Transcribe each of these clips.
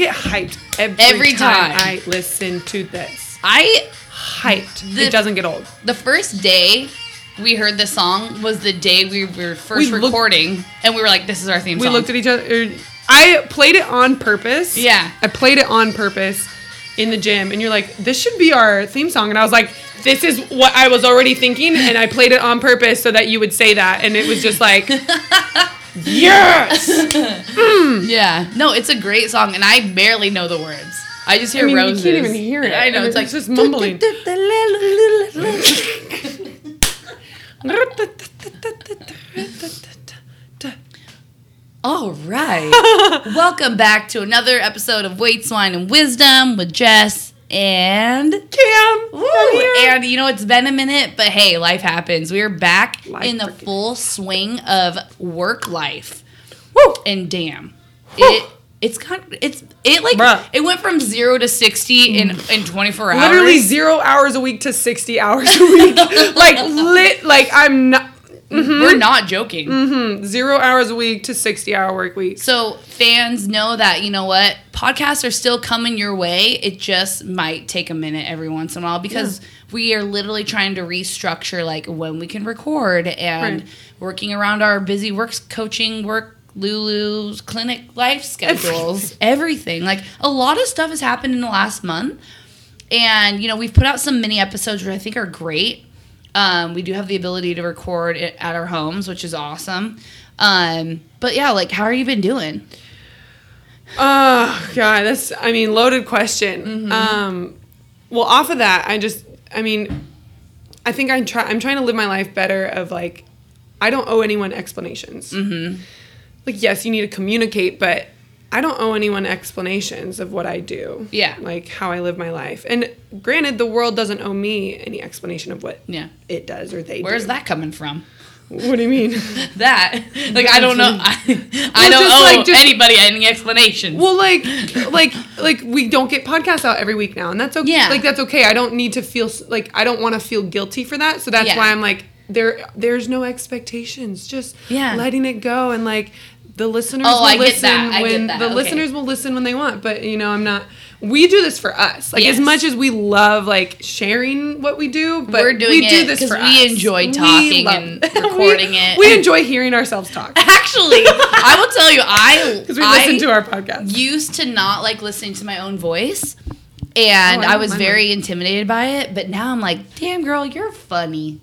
get hyped every, Every time, time. I listen to this. I Hyped. The- it doesn't get old. the first day we heard the song was the day we were first We looked- recording, and we were like, "This is our theme song. We song." looked at each other. er, I played it on purpose. Yeah. I played it on purpose in the gym, and you're like, "This should be our theme song," and I was like, "This is what I was already thinking," and I played it on purpose so that you would say that, and it was just like, "Yes." Hmm. yeah, no, it's a great song, and I barely know the words. I just hear I mean, roses. you can't even hear it. I know and it's like just mumbling. All right. Welcome back to another episode of Weights, Wine, and Wisdom with Jess and Cam. Woo! And you know, it's been a minute, but hey, life happens. We are back Life in the freaking- full swing of work life. Woo. And damn, Whew. it it's kind of, it's it like Bruh. it went from zero to sixty in mm. in twenty four hours. Literally zero hours a week to sixty hours a week. like lit. Like I'm not. We're not joking. Mm, Zero hours a week to 60 hour work week. So fans know that you know what podcasts are still coming your way. It just might take a minute every once in a while because we are literally trying to restructure like when we can record and Right. working around our busy works coaching work. Lulu's clinic life schedules, everything. Like a lot of stuff has happened in the last month. And, you know, we've put out some mini episodes which I think are great. Um, we do have the ability to record it at our homes, which is awesome. Um, but yeah, like, how are you been doing? Oh, God. That's, I mean, loaded question. Um, well, off of that, I just, I mean, I think I'm, try, I'm trying to live my life better of like, I don't owe anyone explanations. Mm-hmm. Like, yes, you need to communicate, but I don't owe anyone explanations of what I do. Yeah. Like how I live my life. And granted, the world doesn't owe me any explanation of what Yeah. it does or they Where's do. that coming from? What do you mean? That like I don't know. I, I don't owe like, just- anybody any explanations. Well, like, like, like we don't get podcasts out every week now, and that's okay. Yeah. Like that's okay. I don't need to feel like I don't want to feel guilty for that. So that's Yeah. why I'm like there. There's no expectations. Just Yeah. letting it go and like the listeners Oh, will I listen that. I get when the Okay. listeners will listen when they want. But you know, I'm not. We do this for us. Like Yes. as much as we love like sharing what we do, but We're doing we do it this 'cause for we us. enjoy talking love- and recording we, it. We enjoy hearing ourselves talk Actually, I will tell you, I because we I listen to our podcast. used to not like listening to my own voice. And Oh, I I, was mind very intimidated by it, but now I'm like, damn girl, you're funny.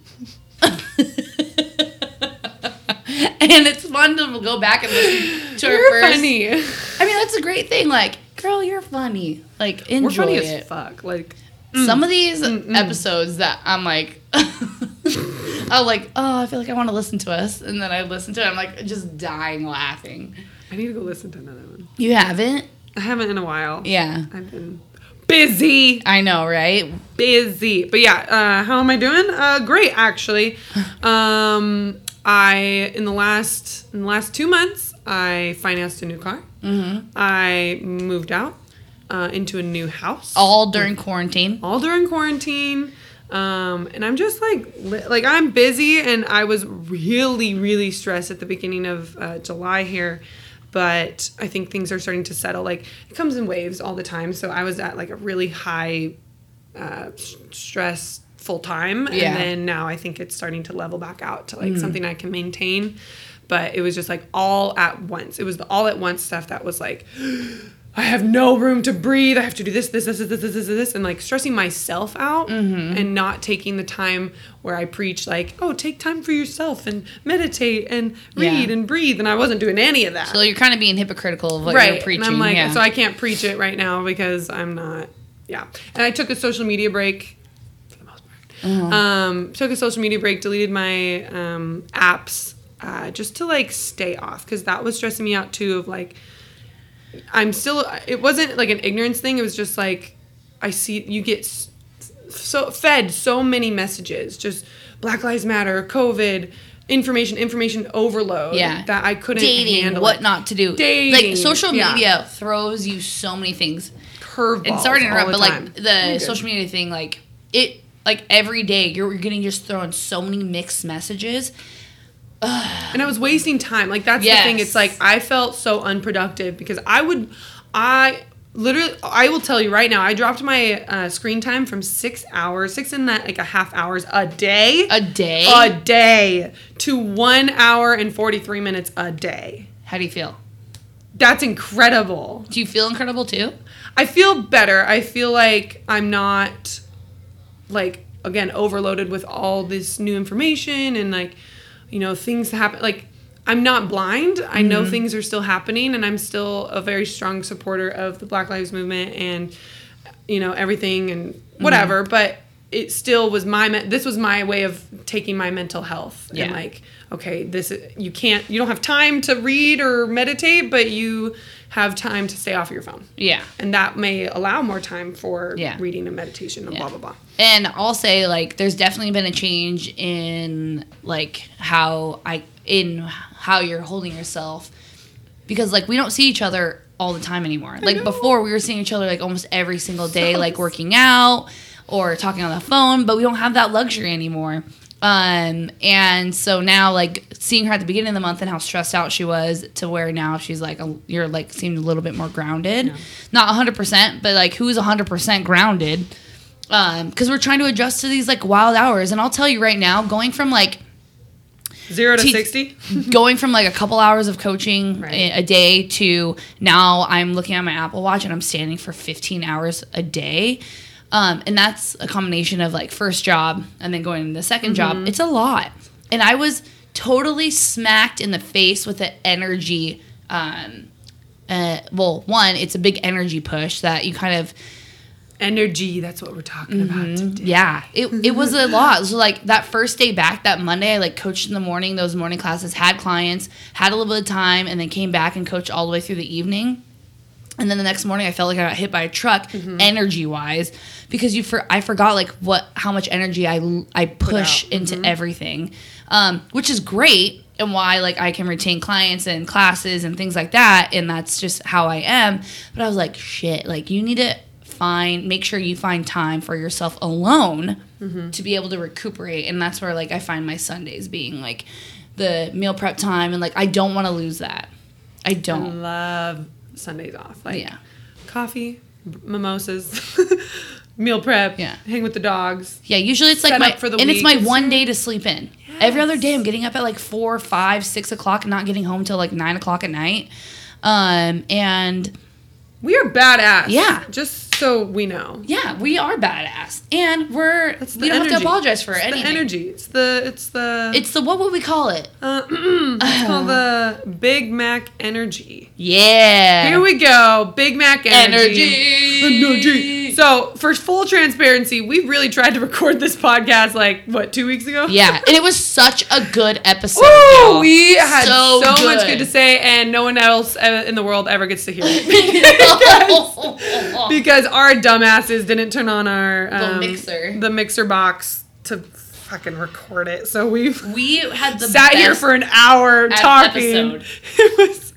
and it's fun to go back and listen to our You're first. funny. I mean, that's a great thing. Like, girl, you're funny. Like, We're enjoy funny it. as fuck. Like Some of these episodes that I'm like, I'm like, oh, I feel like I want to listen to us, and then I listen to it. I'm like, just dying laughing. I need to go listen to another one. You haven't? I haven't in a while. Yeah, I've been busy, I know, right? busy. But yeah, uh, how am I doing? Uh, great, actually. Um, I in the last in the last two months, I financed a new car. Mm-hmm. I moved out uh, into a new house. All during quarantine. all during quarantine. Um, and I'm just like, li- like I'm busy, and I was really, really stressed at the beginning of uh, July here, but I think things are starting to settle. Like it comes in waves all the time, so I was at like a really high uh, stress full time. Yeah. And then now I think it's starting to level back out to like mm. something I can maintain. But it was just like all at once. It was the all at once stuff that was like, I have no room to breathe. I have to do this, this, this, this, this, this, this, and like stressing myself out mm-hmm. and not taking the time where I preach, like, oh, take time for yourself and meditate and read yeah. and breathe. And I wasn't doing any of that. So you're kind of being hypocritical of what right. you're preaching. And I'm like, yeah. so I can't preach it right now because I'm not, yeah. And I took a social media break uh-huh. Um, took a social media break, deleted my um, apps uh, just to like stay off because that was stressing me out too. Of like, I'm still. It wasn't like an ignorance thing. It was just like I see you get so fed so many messages, just Black Lives Matter, COVID, information, information overload. Yeah. that I couldn't dating, handle. what not to do. Dating, Like social yeah. media throws you so many things. curveballs. And sorry to interrupt, but like the social media thing, like it, like every day you're getting just thrown so many mixed messages. and I was wasting time. Like that's the thing. It's like I felt so unproductive because I would, I literally, I will tell you right now, I dropped my uh, screen time from six hours, six and that like a half hours a day, A day? a day, to one hour and forty three minutes a day. How do you feel? That's incredible. Do you feel incredible too? I feel better. I feel like I'm not like again overloaded with all this new information and like you know things happen like I'm not blind. I know mm-hmm. things are still happening and I'm still a very strong supporter of the Black Lives movement and you know everything and mm-hmm. whatever, but it still was my me- this was my way of taking my mental health Yeah. and like okay, this you can't you don't have time to read or meditate, but you have time to stay off your phone Yeah. and that may allow more time for Yeah. reading and meditation and Yeah. blah blah blah. And I'll say like there's definitely been a change in like how I in how you're holding yourself because like we don't see each other all the time anymore. Like before we were seeing each other like almost every single day like working out or talking on the phone, but we don't have that luxury anymore. Um and so now like seeing her at the beginning of the month and how stressed out she was to where now she's like a, you're like seemed a little bit more grounded. Not 100%, but like who's 100% grounded? um because we're trying to adjust to these like wild hours and i'll tell you right now going from like Zero to sixty. going from like a couple hours of coaching Right. a a day to now i'm looking at my apple watch and i'm standing for 15 hours a day um, and that's a combination of like first job and then going to the 2nd job it's a lot and i was totally smacked in the face with the energy um, uh, well one it's a big energy push that you kind of Energy. That's what we're talking Mm-hmm. about today. Yeah, it, it was a lot. So like that first day back, that Monday, I like coached in the morning, those morning classes, had clients, had a little bit of time, and then came back and coached all the way through the evening. And then the next morning, I felt like I got hit by a truck, Mm-hmm. energy wise, because you for I forgot like what how much energy I I push out. Mm-hmm. into everything, um, which is great and why like I can retain clients and classes and things like that, and that's just how I am. But I was like, shit, like you need to find make sure you find time for yourself alone Mm-hmm. to be able to recuperate, and that's where like I find my Sundays being like the meal prep time, and like I don't want to lose that. I I don't. love Sundays off. Like Yeah. coffee, mimosas, meal prep. Yeah. Hang with the dogs. Yeah, usually it's like my up for the and it's my one day to sleep in. Every other day, I'm getting up at like four, five, six o'clock, and not getting home till like nine o'clock at night. Um, and We are badass. Yeah. Just so we know. yeah, we are badass, and we're It's we don't have to apologize for it's anything. The energy. It's the it's the It's the what would we call it? uh, it's called the Big Mac energy. Yeah, Here we go. Big Mac energy. energy. Energy. So, for full transparency, we really tried to record this podcast like what two weeks ago. Yeah, and it was such a good episode. Y'all. We had so, So much good. good to say, and no one else uh, in the world ever gets to hear it because our dumbasses didn't turn on our um, mixer. the mixer box to fucking record it. So we we had the sat here for an hour talking. episode. It was.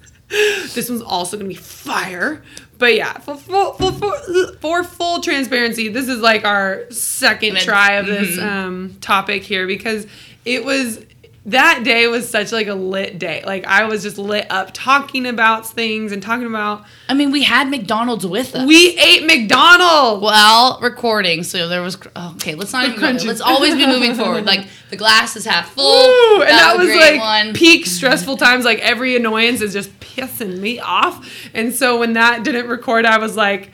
This one's also gonna be fire. But yeah, for full, for, for, for full transparency, this is like our second try of this mhm. um, topic here because it was that day was such like a lit day. Like I was just lit up talking about things and talking about I mean, we had McDonald's with us. we ate McDonald's. Well, recording, so there was. okay, let's not even. Let's always be moving forward. Like the glass is half full. Woo! And that, was, was like one. peak stressful times. Like every annoyance is just pissing me off. And so when that didn't record, I was like,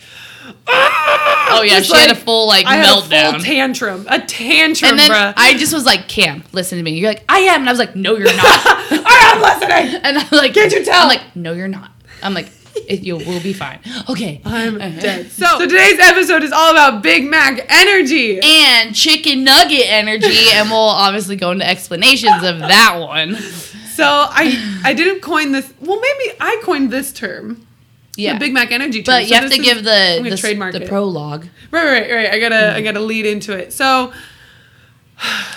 ah! Oh yeah, she had a full like I meltdown. full tantrum, a tantrum, and then bruh. I just was like, Cam, listen to me. You're like, I am, and I was like, No, you're not. I am listening. and I'm like, Can't you tell? I'm like, No, you're not. I'm like, it, you will be fine. Okay. I'm Uh-huh. dead. So, so today's episode is all about Big Mac energy. And chicken nugget energy, and we'll obviously go into explanations of that one. So I I didn't coin this. Well, maybe I coined this term. Yeah. The Big Mac energy term. but So you have to is- give the the, trademark the it. prologue. Right, right, right. I gotta, I gotta lead into it. So,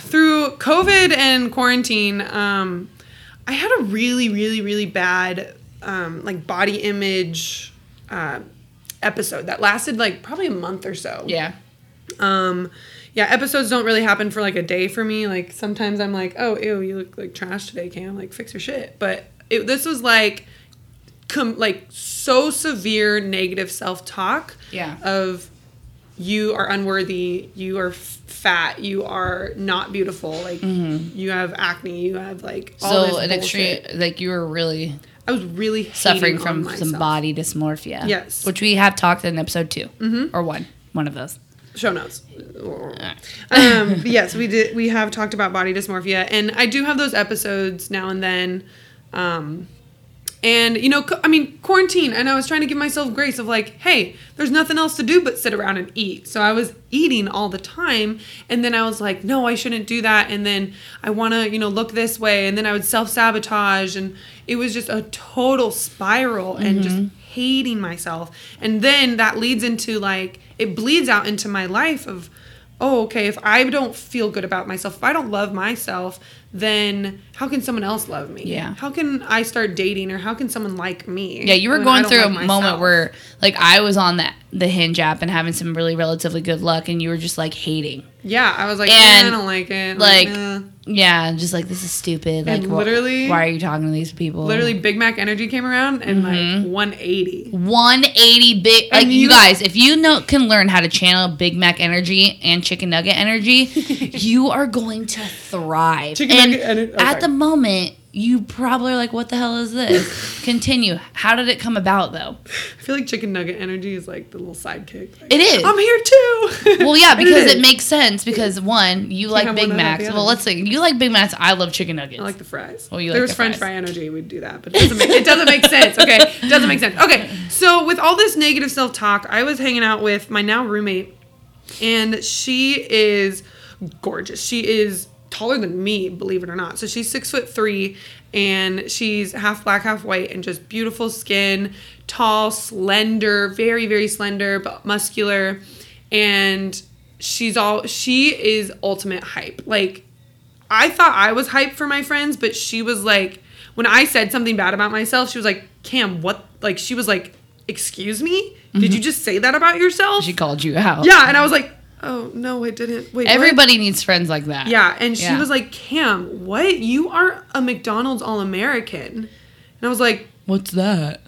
through COVID and quarantine, um, I had a really, really, really bad, um, like body image, uh, episode that lasted like probably a month or so. Yeah. Um, yeah, episodes don't really happen for like a day for me. Like sometimes I'm like, oh, ew, you look like trash today, Cam. Like fix your shit. But it, this was like com- like so severe negative self-talk Yeah. of you are unworthy, you are fat, you are not beautiful, like you have acne, you have like all Mm-hmm. So an extreme, like you were really I was really suffering from some body dysmorphia. Yes. which we have talked in episode 2 mm-hmm. or one, one of those. show notes. um, yes, we did. We have talked about body dysmorphia, and I do have those episodes now and then. Um, and you know, I mean, quarantine, and I was trying to give myself grace of like, hey, there's nothing else to do but sit around and eat. So I was eating all the time, and then I was like, no, I shouldn't do that. And then I want to, you know, look this way, and then I would self sabotage, and it was just a total spiral, and just mm-hmm. hating myself. And then that leads into like it bleeds out into my life of oh, okay, if I don't feel good about myself, if I don't love myself, then how can someone else love me? Yeah. How can I start dating or how can someone like me? Yeah, you were going through a like moment where like I was on that the Hinge app and having some really relatively good luck, and you were just like hating. Yeah, I was like, And, "Eh, I don't like it. like, "Nah." Yeah, just like this is stupid. Like And wh- literally- why are you talking to these people? literally Big Mac energy came around and Mm-hmm. like 180. 180 big like you, you- guys if you know can learn how to channel big mac energy and chicken nugget energy you are going to thrive Chicken and ener- at okay. the moment you probably are like what the hell is this continue how did it come about though I feel like chicken nugget energy is like the little sidekick. Like, It is. I'm here too. well yeah because is. it makes sense because one you like big macs well let's say you like big macs i love chicken nuggets I like the fries. Oh, you like there like was the French fries. fry energy. We'd do that, but it doesn't make it doesn't make sense. Okay, it doesn't make sense. Okay, so with all this negative self talk, I was hanging out with my now roommate, and she is gorgeous. She is taller than me, believe it or not. So she's six foot three, and she's half black, half white, and just beautiful skin, tall, slender, very very slender, but muscular, and she's all she is ultimate hype. Like I thought I was hyped for my friends, but she was like, when I said something bad about myself, she was like, Cam, what? Like, she was like, excuse me? Did mm-hmm. you just say that about yourself? she called you out yeah. And I was like, oh, no, I didn't. Wait, what?" everybody needs friends like that Yeah. And she Yeah. was like, Cam, what? You are a McDonald's All American. And I was like, what's that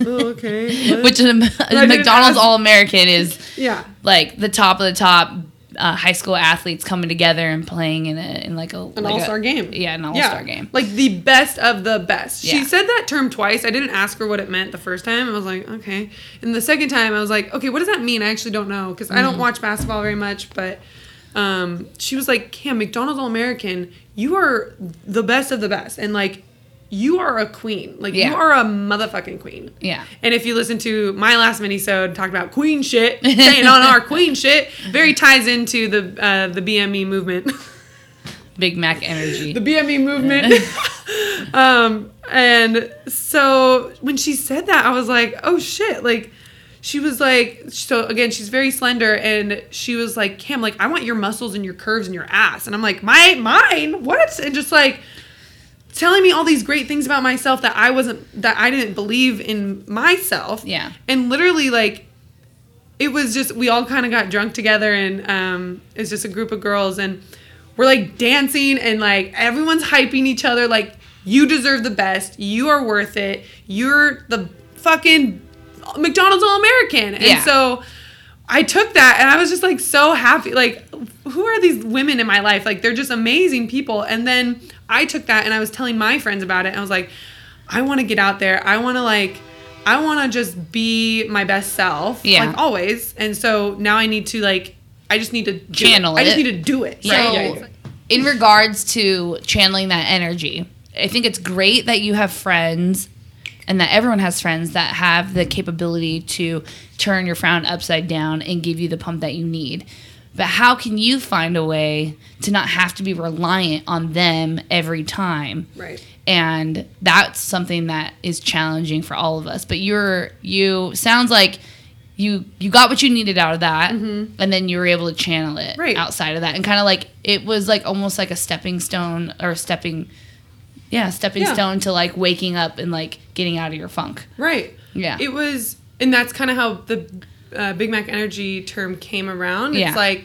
oh, okay. what?" which a, a mcdonald's all-american is yeah. like the top of the top uh, high school athletes coming together and playing in a in like a An like all star game. Yeah, an all-star game. Like the best of the best. She said that term twice. I didn't ask her what it meant the first time. I was like, okay. And the second time, I was like, okay, what does that mean? I actually don't know because I Mm-hmm. don't watch basketball very much. But um, she was like, Cam, McDonald's All American, you are the best of the best. And like, you are a queen. Like, Yeah. you are a motherfucking queen. Yeah. And if you listen to my last minisode, talked about queen shit, saying on our queen shit, very ties into the uh, the BME movement. Big Mac energy. the BME movement. um, and so when she said that, I was like, oh shit. Like, she was like, so again, she's very slender, and she was like, Cam, like, I want your muscles and your curves and your ass. And I'm like, my, mine? What? And just like, telling me all these great things about myself that I wasn't, that I didn't believe in myself. Yeah. And literally, like, it was just we all kind of got drunk together and um it's just a group of girls and we're like dancing and like everyone's hyping each other like you deserve the best you are worth it you're the fucking mcdonald's all-american and Yeah. so i took that and i was just like so happy like who are these women in my life like they're just amazing people and then i took that and i was telling my friends about it and i was like i want to get out there i want to like I want to just be my best self, Yeah. like always. And so now I need to like, I just need to Channel I just need to do it. So, right? Yeah, yeah. in regards to channeling that energy, I think it's great that you have friends and that everyone has friends that have the capability to turn your frown upside down and give you the pump that you need. But how can you find a way to not have to be reliant on them every time? Right. and that's something that is challenging for all of us but you're you sounds like you you got what you needed out of that and then you were able to channel it Mm-hmm. Right. outside of that and kind of like it was like almost like a stepping stone or stepping yeah stepping Yeah. stone to like waking up and like getting out of your funk Right. Yeah. It was, and that's kind of how the uh, Big Mac energy term came around. yeah. It's like,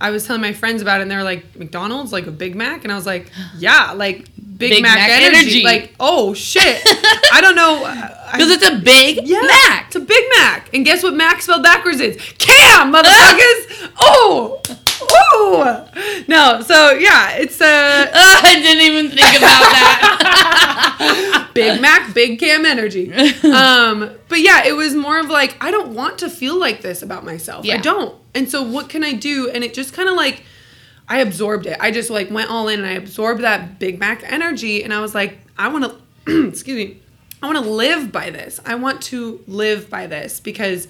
I was telling my friends about it and they were like, McDonald's, like a Big Mac? And I was like, yeah, like Big, Big Mac, Mac energy. energy. Like, oh shit. I don't know. Because it's a big yeah, Mac. It's a Big Mac. And guess what Mac spelled backwards is? Cam, motherfuckers. oh. Oh. No, so yeah, it's uh, I didn't even think about that. Big Mac, Big Cam energy. Um, but yeah, it was more of like I don't want to feel like this about myself. I don't. And so what can I do? And it just kind of like I absorbed it. I just like went all in and I absorbed that Big Mac energy and I was like, I want to excuse me. I want to live by this. I want to live by this because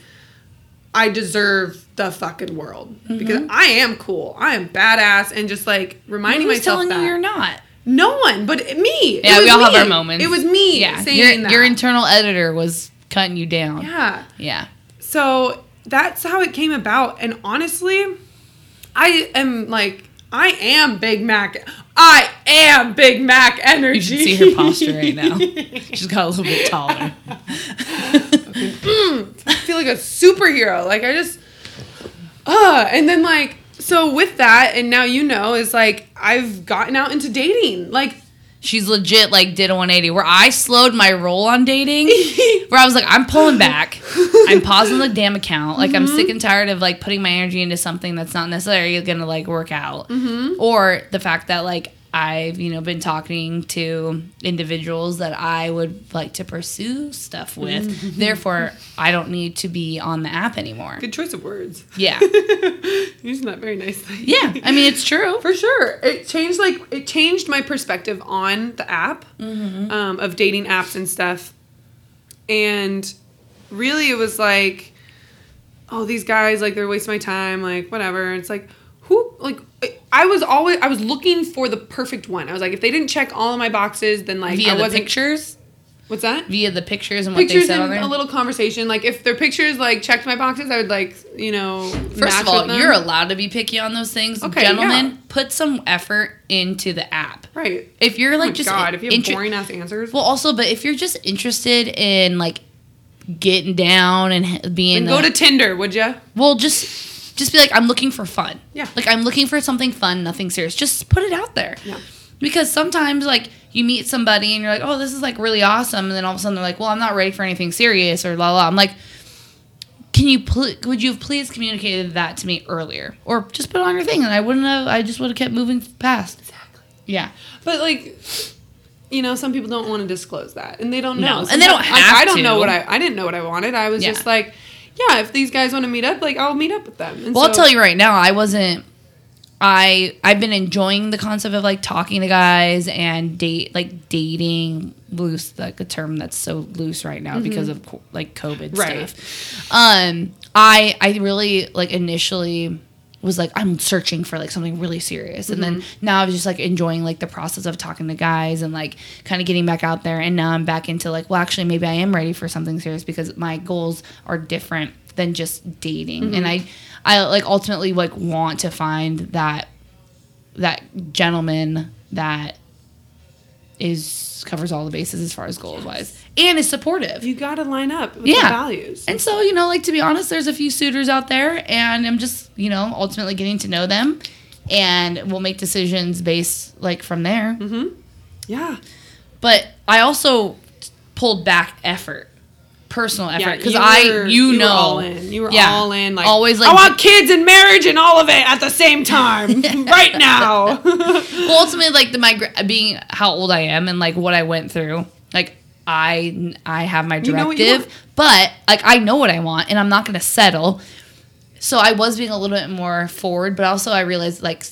I deserve the fucking world. Mm-hmm. Because I am cool. I am badass and just like reminding Who's myself telling that. you you're not? No one, but me. Yeah, we all have our moments. It was me Yeah, saying your, that. your internal editor was cutting you down. yeah. Yeah. So that's how it came about. And honestly, I am like, I am Big Mac. I am Big Mac energy. You should see her posture right now. She's got a little bit taller. Mm. I feel like a superhero. Like I just, uh, and then like, so with that, and now you know, is like I've gotten out into dating. Like, She's legit like did a 180 where I slowed my roll on dating. Where I was like, I'm pulling back. I'm pausing the damn account. Like I'm sick and tired of like putting my energy into something that's not necessarily gonna like work out. Or the fact that like I've, you know, been talking to individuals that I would like to pursue stuff with. Therefore, I don't need to be on the app anymore. good choice of words. Yeah. Using that very nicely. Yeah. I mean it's true. For sure. It changed like it changed my perspective on the app um, of dating apps and stuff. And really it was like, oh, these guys like they're wasting my time, like whatever. It's like who like I was always I was looking for the perfect one. I was like, if they didn't check all of my boxes, then like Via I the wasn't pictures. what's that? Via the pictures and what they Pictures said on there. a little conversation. Like if their pictures like checked my boxes, I would like you know. First match of all, with them. you're allowed to be picky on those things. Okay, Gentlemen, yeah. put some effort into the app. right. If you're Oh like my just God, if you have inter- boring ass answers, well, also, but if you're just interested in like getting down and h- being then go a- to Tinder, would you? well, just just be like, I'm looking for fun. Yeah. like I'm looking for something fun, nothing serious. Just put it out there. Yeah. Because sometimes like you meet somebody and you're like, oh, this is like really awesome, and then all of a sudden they're like, well, I'm not ready for anything serious or la la. I'm like. Can you pl- would you have please communicated that to me earlier, or just put on your thing, and I wouldn't have. I just would have kept moving past. Exactly. Yeah, But like, you know, some people don't want to disclose that, and they don't No, know. and they don't like, I don't know what I. I didn't know what I wanted. I was Yeah. just like, yeah, if these guys want to meet up, like I'll meet up with them. And Well, I'll tell you right now, I wasn't. I I've been enjoying the concept of like talking to guys and date like dating loose like a term that's so loose right now because of like COVID Mm-hmm. Right. stuff. Um, I I really like initially was like I'm searching for like something really serious, and then Mm-hmm. now I was just like enjoying like the process of talking to guys and like kind of getting back out there, and now I'm back into like well actually maybe I am ready for something serious because my goals are different than just dating, Mm-hmm. and I I like ultimately like want to find that that gentleman that is covers all the bases as far as goals wise and is supportive. you got to line up with Yeah. your values. And so, you know, like to be honest, there's a few suitors out there, and I'm just, you know, ultimately getting to know them, and we'll make decisions based like from there. Mm-hmm. yeah, But I also pulled back effort, personal effort, because you I, were- you, were know, all in. You were Yeah. all in. Like Always, like, I want kids and marriage and all of it at the same time, right now. well, ultimately, like the my being how old I am and like what I went through, like I I have my You know directive, but like I know what I want and I'm not gonna settle. So I was being a little bit more forward, but also I realized like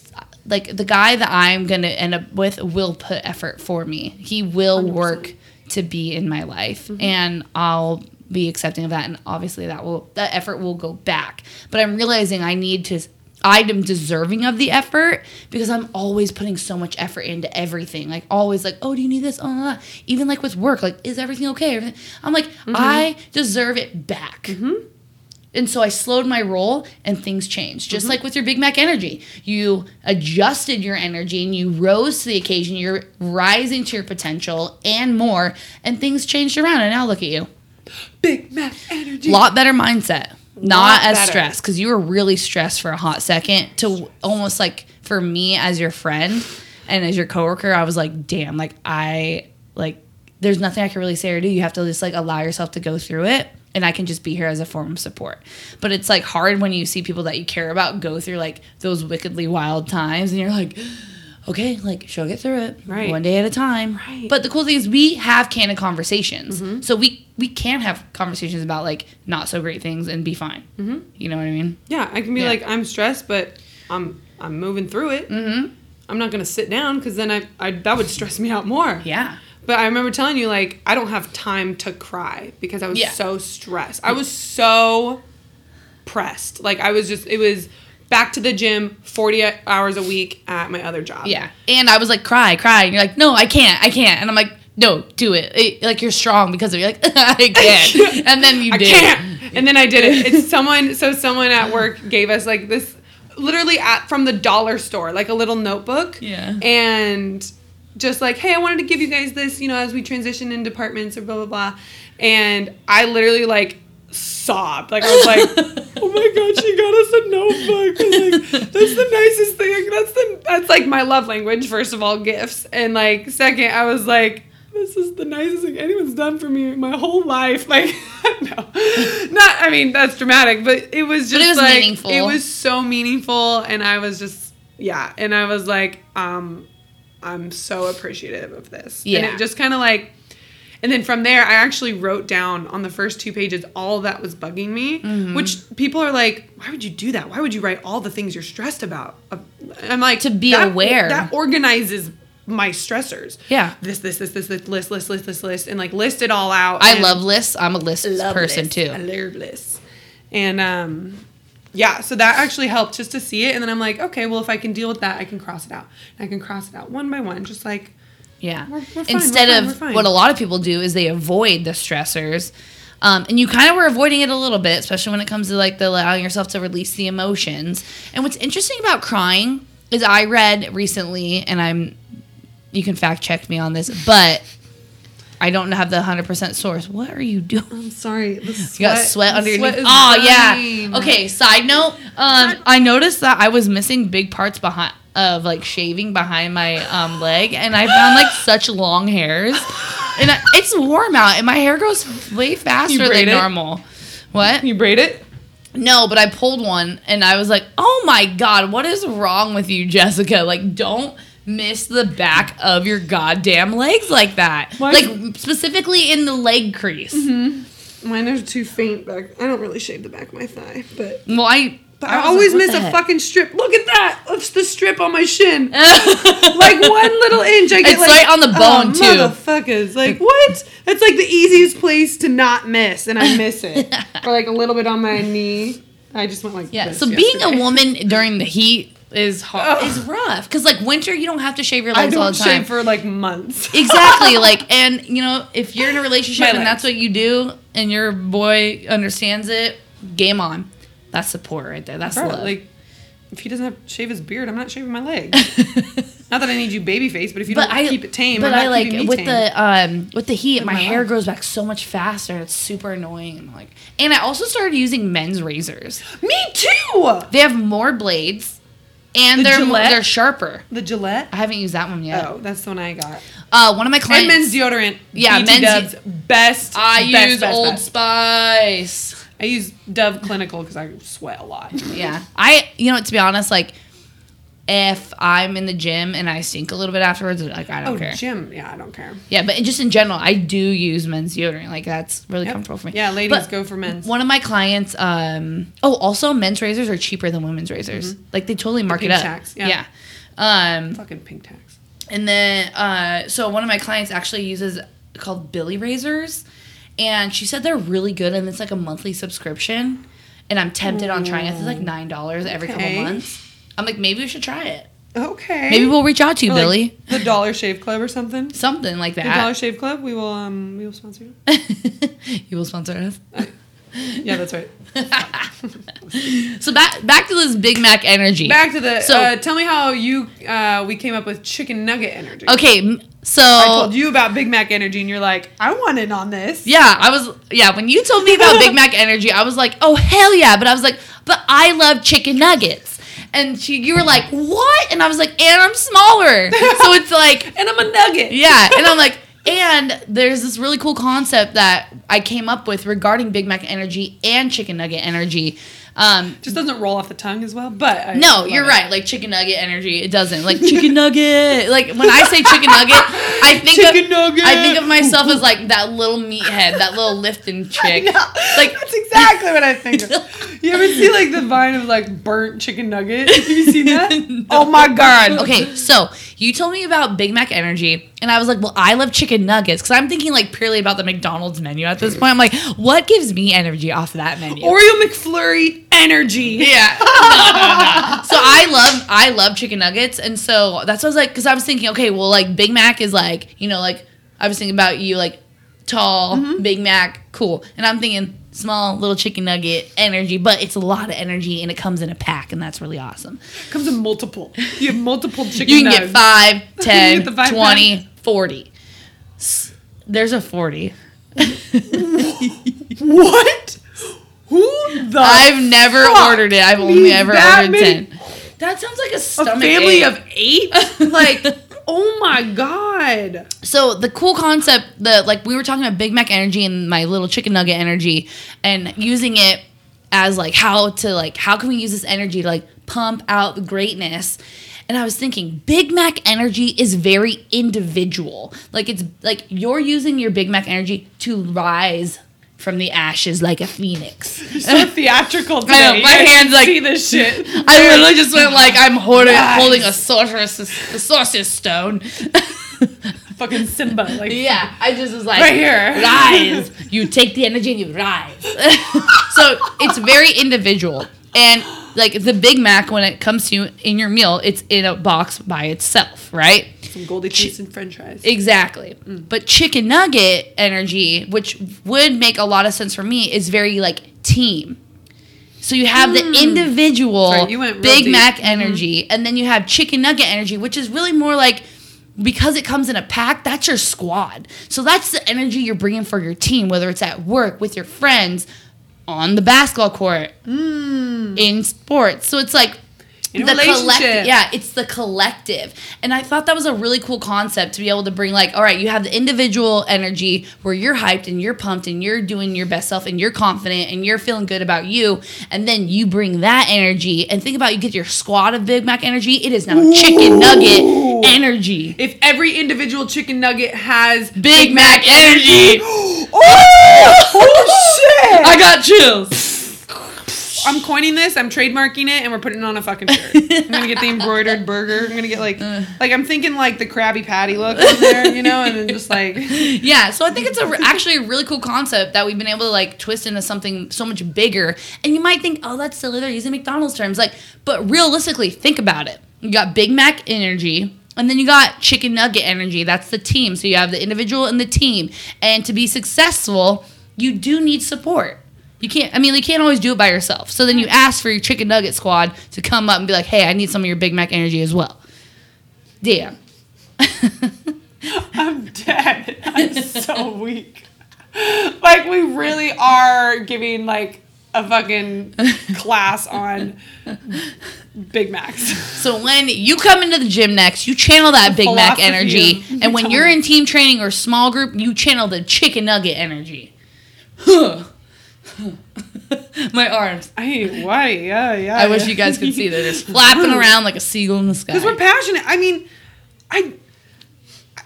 like the guy that I'm gonna end up with will put effort for me. He will 100%. work to be in my life, Mm-hmm. and I'll be accepting of that. And obviously, that will that effort will go back. But I'm realizing I need to. I am deserving of the effort because I'm always putting so much effort into everything. Like always, like, oh, do you need this? Oh, blah, blah. even like with work, like, is everything okay? Everything- I'm like, Mm-hmm. I deserve it back. Mm-hmm. And so I slowed my roll and things changed. Just mm-hmm. like with your Big Mac energy. You adjusted your energy and you rose to the occasion. You're rising to your potential and more. And things changed around. And now look at you. Big Mac energy. Lot better mindset. Not as better. stressed because you were really stressed for a hot second to almost like for me as your friend And as your coworker, I was like, damn, like I like there's nothing I can really say or do. You have to just like allow yourself to go through it. And I can just be here as a form of support. But it's like hard when you see people that you care about go through like those wickedly wild times and you're like, okay, like she'll get through it. Right. One day at a time. Right. But the cool thing is we have candid conversations. So we we can have conversations about like not so great things and be fine. Mm-hmm. You know what I mean? Yeah, I can be Yeah. like, I'm stressed, but I'm I'm moving through it. Mm-hmm. I'm not gonna sit down because then I, I that would stress me out more. Yeah. But I remember telling you like I don't have time to cry because I was Yeah. so stressed. I was so pressed. Like I was just it was back to the gym 40 hours a week at my other job. Yeah. And I was like, cry, cry. And you're like, no, I can't, I can't. And I'm like, no, do it. It- like you're strong because of it. You're like, I can't. And then you I did. can't. And then I did it. It's someone. So someone at work gave us like this, literally at from the dollar store, like a little notebook. Yeah. And just like, hey, I wanted to give you guys this, you know, as we transition in departments or blah blah blah. And I literally like sobbed. Like I was like, oh my god, she got us a notebook. Like that's the nicest thing. That's the that's like my love language. First of all, gifts, and like second, I was like. This is the nicest thing anyone's done for me my whole life. Like, no, not. I mean, that's dramatic, but it was just But it was like meaningful. it was so meaningful, and I was just yeah, and I was like, um, I'm so appreciative of this. and Yeah. it just kind of like, and then from there, I actually wrote down on the first two pages all that was bugging me, Mm-hmm. which people are like, why would you do that? Why would you write all the things you're stressed about? Uh, I'm like, To be that- aware. That organizes my stressors. Yeah. This, this, this, this, this, list, list, list, list, list, and like list it all out. I love lists. I'm a list person lists. too. I love lists. And um, yeah, so that actually helped just to see it. And then I'm like, okay, well, if I can deal with that, I can cross it out. And I can cross it out one by one, just like, Yeah. We're- we're Instead fine, of fine. what a lot of people do is they avoid the stressors. Um, and you kind of were avoiding it a little bit, especially when it comes to like the allowing yourself to release the emotions. And what's interesting about crying is I read recently, and I'm, you can fact check me on this, but I don't have the 100% source. What are you doing? I'm sorry. The You got sweat underneath. your sweat Oh yeah. Okay. Side note. Um, I noticed that I was missing big parts behind of like shaving behind my um leg, and I found like such long hairs. And I, it's warm out, and my hair grows way faster than it? normal. What? You braid it? No, but I pulled one, and I was like, "Oh my god, what is wrong with you, Jessica? Like, don't." Miss the back of your goddamn legs like that. Why- Like specifically in the leg crease. Mine are too faint back. I don't really shave the back of my thigh, but. Well, I But I I, always like, miss a heck? fucking strip. Look at that! That's the strip on my shin. like one little inch. I get It's like right on the oh, bone, oh, too. Motherfuckers, like what? That's like the easiest place to not miss, and I miss it. or like a little bit on my knee. I just went like Yeah. this So being a woman during the heat is hard. Ugh. is rough because like winter you don't have to shave your legs all don't the time. shave for like months. exactly. Like and you know if you're in a relationship My and legs. that's what you do and your boy understands it, game on. That's support right there. That's Bro, love. like if he doesn't have shave his beard, I'm not shaving my leg. not that I need you baby face, but if you but don't I keep it tame, But I'm I not like with tame. the um with the heat, my, my hair grows back so much faster. It's super annoying and like. And I also started using men's razors. me too. They have more blades, and The they're Gillette? they're sharper. The Gillette. I haven't used that one yet. Oh, that's the one I got. Uh, one of my And clients. men's deodorant. Yeah, BT men's- Dove's best. I best, use best, Old best. Spice. I use Dove Clinical because I sweat a lot. Yeah, I you know to be honest, like if I'm in the gym and I stink a little bit afterwards, like I don't Oh, care. gym. Yeah, I don't care. Yeah, but just in general, I do use men's deodorant. Like that's really Yep. comfortable for me. Yeah, ladies But go for men's. One of my clients, um, oh, also men's razors are cheaper than women's razors. Like they totally mark it pink up. tax, yeah. yeah. Um, Fucking pink tax. and then, uh, so one of my clients actually uses called Billie razors, and she said they're really good, and it's like a monthly subscription. And I'm tempted on trying it. It's like nine dollars every couple months. I'm like, maybe we should try it. Okay. Maybe we'll reach out to you, Or, like, Billie. the Dollar Shave Club or something. Something like that The Dollar. Shave Club. We will um we will sponsor you. you will sponsor us. Yeah, that's right. So back back to this Big Mac energy. Back to the. So- uh, tell me how you uh, we came up with chicken nugget energy. Okay, so I told you about Big Mac energy, and you're like, I want in on this. yeah, I was yeah. When you told me about Big Mac energy, I was like, oh hell yeah! But I was like, but I love chicken nuggets, And she, you were like, what? And I was like, and I'm smaller. so it's like, and I'm a nugget. yeah. And I'm like, and there's this really cool concept that I came up with regarding Big Mac energy and chicken nugget energy. Um, Just doesn't roll off the tongue as well. But I no, you're it. right. Like chicken nugget energy, it doesn't. Like chicken nugget. Like when I say chicken nugget, I think Chicken of, nugget. I think of myself as like that little meathead, that little lifting chick. Like That's exactly what I think of. You ever see like the vine of like burnt chicken nugget? Have you seen that? Oh my god. Okay, so you told me about Big Mac energy, and I was like, well, I love chicken nuggets because I'm thinking like purely about the McDonald's menu at this mm. point. I'm like, what gives me energy off of that menu? Oreo McFlurry energy. yeah, no, no, no. So I love I love chicken nuggets, and so that's what I was like because I was thinking, okay, well, like Big Mac is like you know like I was thinking about you like tall mm-hmm. Big Mac, cool, and I'm thinking small little chicken nugget energy, but it's a lot of energy and it comes in a pack, and that's really awesome. Comes in multiple. You have multiple chicken nuggets. You can nugs. get 5, 10, get five 20, 40. There's a 40. What? Who the I've never ordered it. I've only ever ordered many- 10. That sounds like a a family ache. of eight? Like, oh my god. So the cool concept that like we were talking about Big Mac energy and my little chicken nugget energy and using it as like how to like how can we use this energy to like pump out the greatness. And I was thinking Big Mac energy is very individual. Like it's like you're using your Big Mac energy to rise from the ashes like a phoenix. So theatrical today. I know, my hand's like- see this shit. I literally just went like I'm holding Rise. holding a sorceress a sorceress stone. Fucking Simba. Like, Yeah, I just was like, Right here. rise. You take the energy and you rise. so it's very individual. And like the Big Mac, when it comes to you in your meal, it's in a box by itself, right? some Goldie Cheese and French fries. Exactly. Mm. But chicken nugget energy, which would make a lot of sense for me, is very like team. So you have the mm. individual Sorry, you went Big deep. Mac mm-hmm. energy, and then you have chicken nugget energy, which is really more like because it comes in a pack, that's your squad. So that's the energy you're bringing for your team, whether it's at work, with your friends, on the basketball court, mm. in sports. So it's like In a relationship. yeah, it's the collective. And I thought that was a really cool concept to be able to bring like, all right, you have the individual energy where you're hyped and you're pumped and you're doing your best self and you're confident and you're feeling good about you. And then you bring that energy and think about you get your squad of Big Mac energy. It is now chicken nugget energy. If every individual chicken nugget has Big Mac energy. oh, oh shit! I got chills. I'm coining this. I'm trademarking it, and we're putting it on a fucking shirt. I'm gonna get the embroidered burger. I'm gonna get like, uh. like I'm thinking like the Krabby Patty look on there, you know, and then just like, Yeah, so I think it's a, actually a really cool concept that we've been able to like twist into something so much bigger. And you might think, oh, that's silly. They're using McDonald's terms. Like, but realistically, think about it. You got Big Mac energy, and then you got chicken nugget energy. That's the team. So you have the individual and the team. And to be successful, you do need support. You can't. I mean, you can't always do it by yourself. So then you ask for your chicken nugget squad to come up and be like, "Hey, I need some of your Big Mac energy as well." Damn. I'm dead. I'm so weak. Like we really are giving like a fucking class on Big Macs. So when you come into the gym next, you channel that Big Mac energy, and when you're in team training or small group, you channel the chicken nugget energy. My arms. I why yeah yeah. I wish you guys could see. They're just flapping around like a seagull in the sky. Because we're passionate. I mean, I.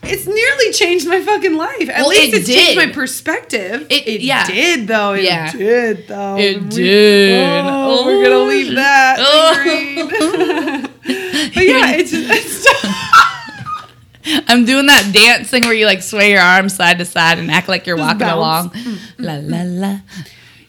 It's nearly changed my fucking life. At Well, least it it's changed my perspective. It- yeah. did though. It Yeah. did though. It We- did. Oh, we're gonna oh, leave that. Oh. But yeah, it's it's. I'm doing that dance thing where you like sway your arms side to side and act like you're walking bounce. along. Mm. La la la.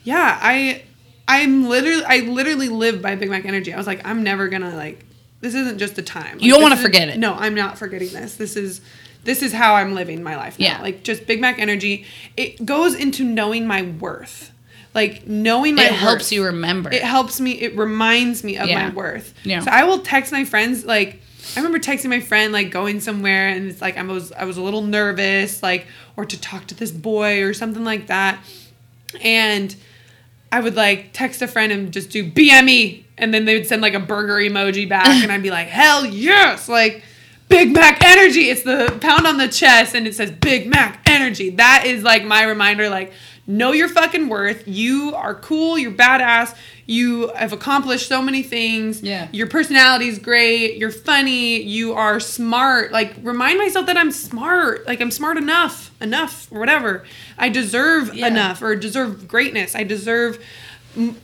Yeah, I I'm literally I literally live by Big Mac energy. I was like, I'm never gonna like this isn't just the time. You don't wanna forget it. No, I'm not forgetting this. This is this is how I'm living my life now. Yeah. Like just Big Mac energy. It goes into knowing my worth. Like knowing my It helps worth. you remember. It helps me. It reminds me of Yeah. my worth. Yeah. So I will text my friends. Like I remember texting my friend like going somewhere, and it's like I was I was a little nervous, like or to talk to this boy or something like that, and I would like text a friend and just do BME, and then they would send like a burger emoji back, and I'd be like, hell yes, like Big Mac energy. It's the pound on the chest, and it says Big Mac energy. That is like my reminder, like know your fucking worth. You are cool. You're badass. You have accomplished so many things. Yeah. Your personality's great. You're funny. You are smart. Like remind myself that I'm smart. Like I'm smart enough, enough or whatever. I deserve Yeah. enough or deserve greatness. I deserve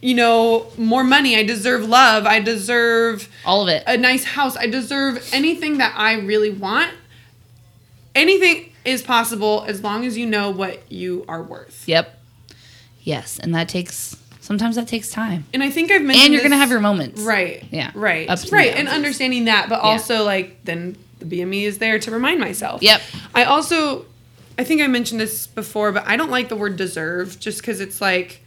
you know more money. I deserve love. I deserve All of it. a nice house. I deserve anything that I really want. Anything is possible as long as you know what you are worth. Yep. Yes, and that takes sometimes that takes time. And I think I've mentioned And you're gonna have your moments. Right. Yeah. Right. Ups and right. downs. And understanding that, but also like then the BME is there to remind myself. Yep. I also, I think I mentioned this before, but I don't like the word deserve just because it's like,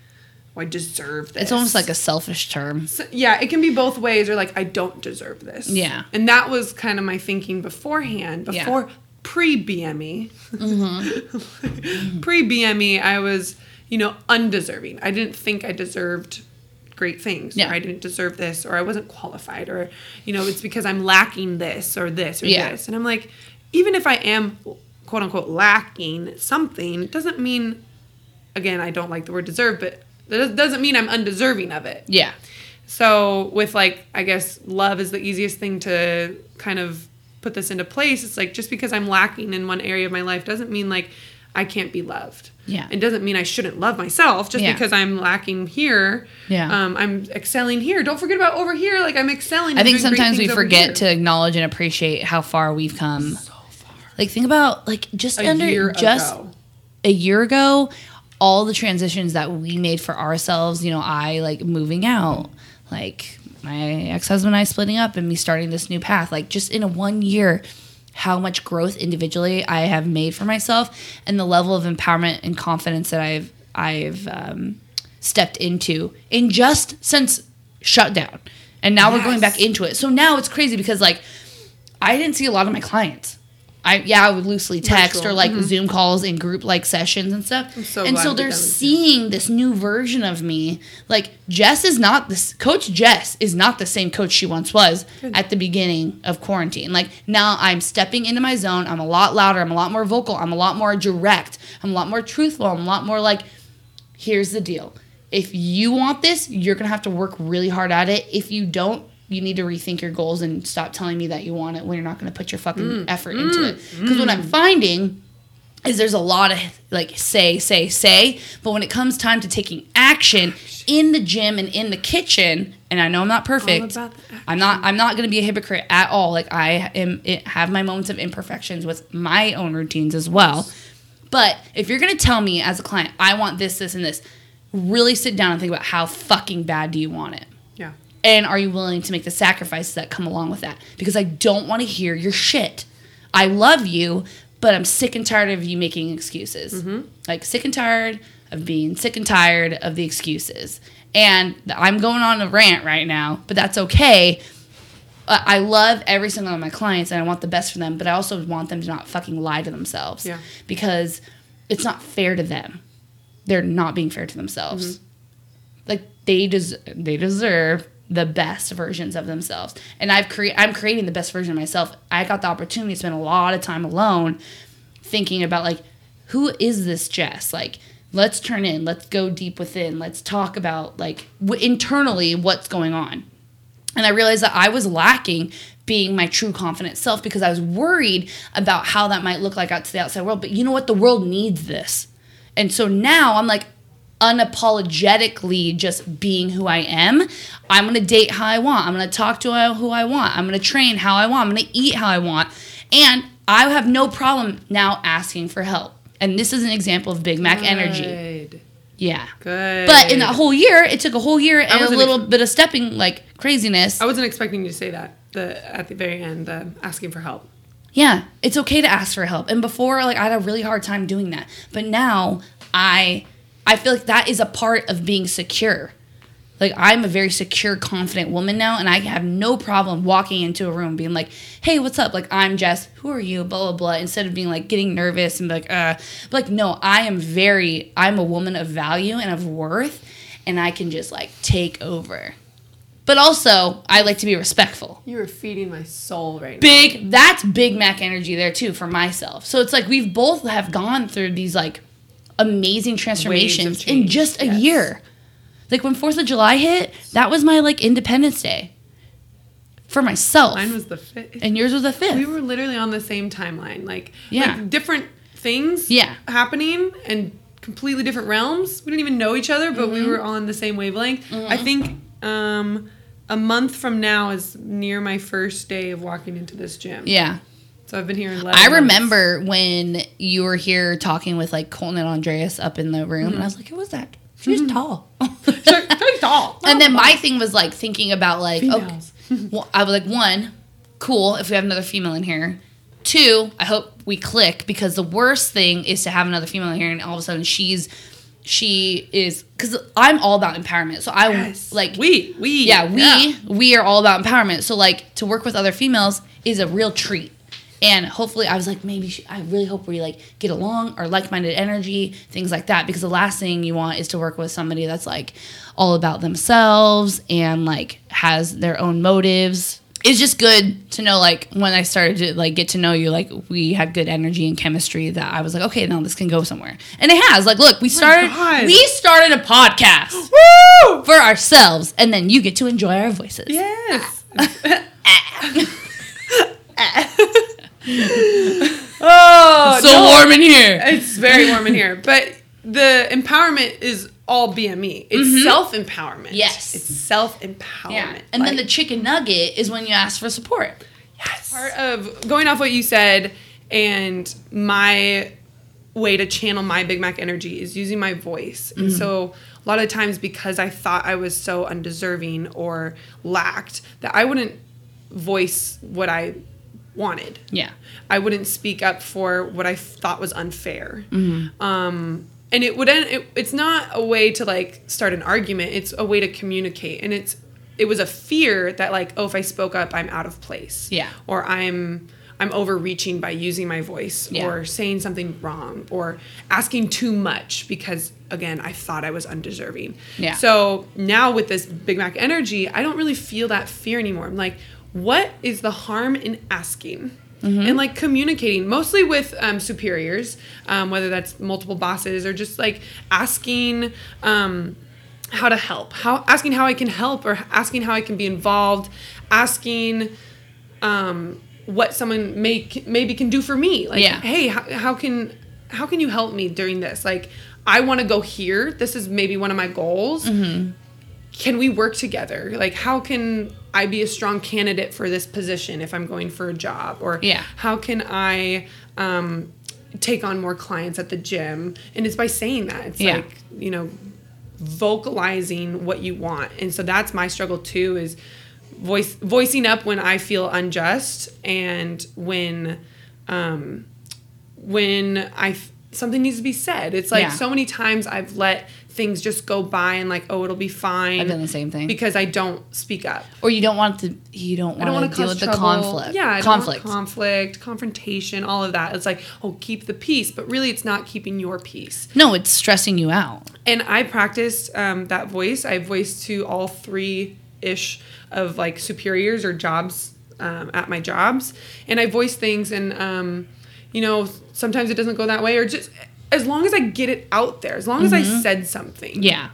well, I deserve this. It's almost like a selfish term. So- yeah, it can be both ways, or like I don't deserve this. Yeah. and that was kind of my thinking beforehand, Yeah. before pre BME. Mm-hmm. pre BME, I was you know undeserving. I didn't think I deserved great things, Yeah. or I didn't deserve this, or I wasn't qualified, or you know it's because I'm lacking this or this or Yeah. this, and I'm like, even if I am quote unquote lacking something, doesn't mean again I don't like the word deserve, but that doesn't mean I'm undeserving of it. Yeah. So with like I guess love is the easiest thing to kind of put this into place. It's like just because I'm lacking in one area of my life doesn't mean like I can't be loved. Yeah. It doesn't mean I shouldn't love myself just Yeah. because I'm lacking here. Yeah. Um, I'm excelling here. Don't forget about over here. Like I'm excelling. I think sometimes we forget to acknowledge and appreciate how far we've come. so far. Like think about like just A under just ago. a year ago, all the transitions that we made for ourselves, you know, I like moving out, like my ex-husband and I splitting up and me starting this new path, like just in a one year, how much growth individually I have made for myself and the level of empowerment and confidence that I've I've um, stepped into in just since shutdown. And now we're going back into it. So now it's crazy because like I didn't see a lot of my clients. I yeah, I would loosely text Virtual. or like Zoom calls in group like sessions and stuff. Mm-hmm. so and so they're did that with you. seeing this new version of me. Like Jess is not this coach Jess is not the same coach she once was at the beginning of quarantine. Like now I'm stepping into my zone. I'm a lot louder, I'm a lot more vocal, I'm a lot more direct, I'm a lot more truthful, I'm a lot more like here's the deal. If you want this, you're going to have to work really hard at it. If you don't, you need to rethink your goals and stop telling me that you want it when you're not going to put your fucking Mm. effort into it. Because what I'm finding is there's a lot of like say, say, say, but when it comes time to taking action in the gym and in the kitchen, and I know I'm not perfect. I'm not. I'm not going to be a hypocrite at all. Like I am. It, have my moments of imperfections with my own routines as well. But if you're going to tell me as a client, I want this, this, and this, really sit down and think about how fucking bad do you want it. And are you willing to make the sacrifices that come along with that? Because I don't want to hear your shit. I love you, but I'm sick and tired of you making excuses. Mm-hmm. Like, sick and tired of being sick and tired of the excuses. And I'm going on a rant right now, but that's okay. I love every single one of my clients and I want the best for them, but I also want them to not fucking lie to themselves. Yeah. Because it's not fair to them. They're not being fair to themselves mm-hmm. like they des- they deserve the best versions of themselves and i've cre- i'm creating the best version of myself i got the opportunity to spend a lot of time alone thinking about like who is this jess like let's turn in let's go deep within let's talk about like w- internally what's going on and I realized that I was lacking being my true confident self because I was worried about how that might look like out to the outside world. But you know what? The world needs this. And so now I'm like unapologetically just being who I am. I'm going to date how I want. I'm going to talk to who I want. I'm going to train how I want. I'm going to eat how I want. And I have no problem now asking for help. And this is an example of Big Mac energy. Yeah. Good. But in that whole year, it took a whole year and a little ex- bit of stepping like craziness. I wasn't expecting you to say that. The at the very end, the asking for help. Yeah, it's okay to ask for help. And before, like I had a really hard time doing that. But now I I feel like that is a part of being secure. Like I'm a very secure, confident woman now, and I have no problem walking into a room being like, "Hey, what's up?" Like I'm Jess. Who are you? Blah blah blah. Instead of being like getting nervous and be like, "Uh," but like no, I am very. I'm a woman of value and of worth, and I can just like take over. But also, I like to be respectful. You are feeding my soul right now. Big that's Big Mac energy there too for myself. So it's like we've both have gone through these like amazing transformations in just a yes. year. Like when 4th of July hit, that was my like Independence Day for myself. Mine was the fifth. and yours was the 5th. we were literally on the same timeline. Like, Yeah. like different things Yeah. happening and completely different realms. We didn't even know each other, but we Mm-hmm. were on the same wavelength. I think um, a month from now is near my first day of walking into this gym. yeah. So I've been here in 11 I months. remember when you were here talking with like Colton and Andreas up in the room, Mm-hmm. and I was like, "Who was that? She's tall." Very very tall. and then my thing was like thinking about like, okay, well, I was like, one, cool if we have another female in here. Two, I hope we click because the worst thing is to have another female in here and all of a sudden she's she is because I'm all about empowerment. So I Yes. like we, we. yeah, we we are all about empowerment. So like to work with other females is a real treat. And hopefully, I was like, maybe she, I really hope we like get along or like-minded energy, things like that. Because the last thing you want is to work with somebody that's like all about themselves and like has their own motives. It's just good to know, like when I started to like get to know you, like we had good energy and chemistry. That I was like, okay, now this can go somewhere, and it has. Like, look, we oh started, God. we started a podcast Woo! for ourselves, and then you get to enjoy our voices. Yes. oh, so no. warm in here. It's very warm in here. But the empowerment is all BME. It's self empowerment. Mm-hmm. Yes. It's self empowerment. Yeah. And then the chicken nugget is when you ask for support. yes. part of going off what you said and my way to channel my Big Mac energy is using my voice. And so a lot of times because I thought I was so undeserving or lacked that I wouldn't voice what I wanted. Yeah. I wouldn't speak up for what I thought was unfair. Um, and it would end. It, it's not a way to like start an argument. It's a way to communicate, and it's it was a fear that like oh if I spoke up I'm out of place. Yeah. Or I'm I'm overreaching by using my voice Yeah. or saying something wrong or asking too much because again I thought I was undeserving. Yeah. So now with this Big Mac energy, I don't really feel that fear anymore. I'm like, what is the harm in asking? And like communicating, mostly with um, superiors, um, whether that's multiple bosses or just like asking um, how to help, how asking how I can help or asking how I can be involved, asking um, what someone may maybe can do for me. Like, Yeah. hey, how, how can how can you help me during this? Like, I want to go here. This is maybe one of my goals. Mm-hmm. Can we work together? Like, how can I be a strong candidate for this position if I'm going for a job? Or Yeah. how can I um, take on more clients at the gym? And it's by saying that. It's Yeah. like you know vocalizing what you want and so that's my struggle too is voice voicing up when i feel unjust and when um when i f- something needs to be said it's like Yeah. so many times i've let things just go by and like oh it'll be fine I've done the same thing. because i don't speak up Or you don't want to you don't don't want want to deal with the conflict. Yeah, I don't conflict. conflict, confrontation, all of that. It's like, oh, keep the peace, but really, it's not keeping your peace. no, it's stressing you out. And I practiced um, that voice. I voiced to all three ish of like superiors or jobs um, at my jobs, and I voice things, and um, you know, sometimes it doesn't go that way, or just as long as I get it out there, as long as I said something, Mm-hmm. Yeah.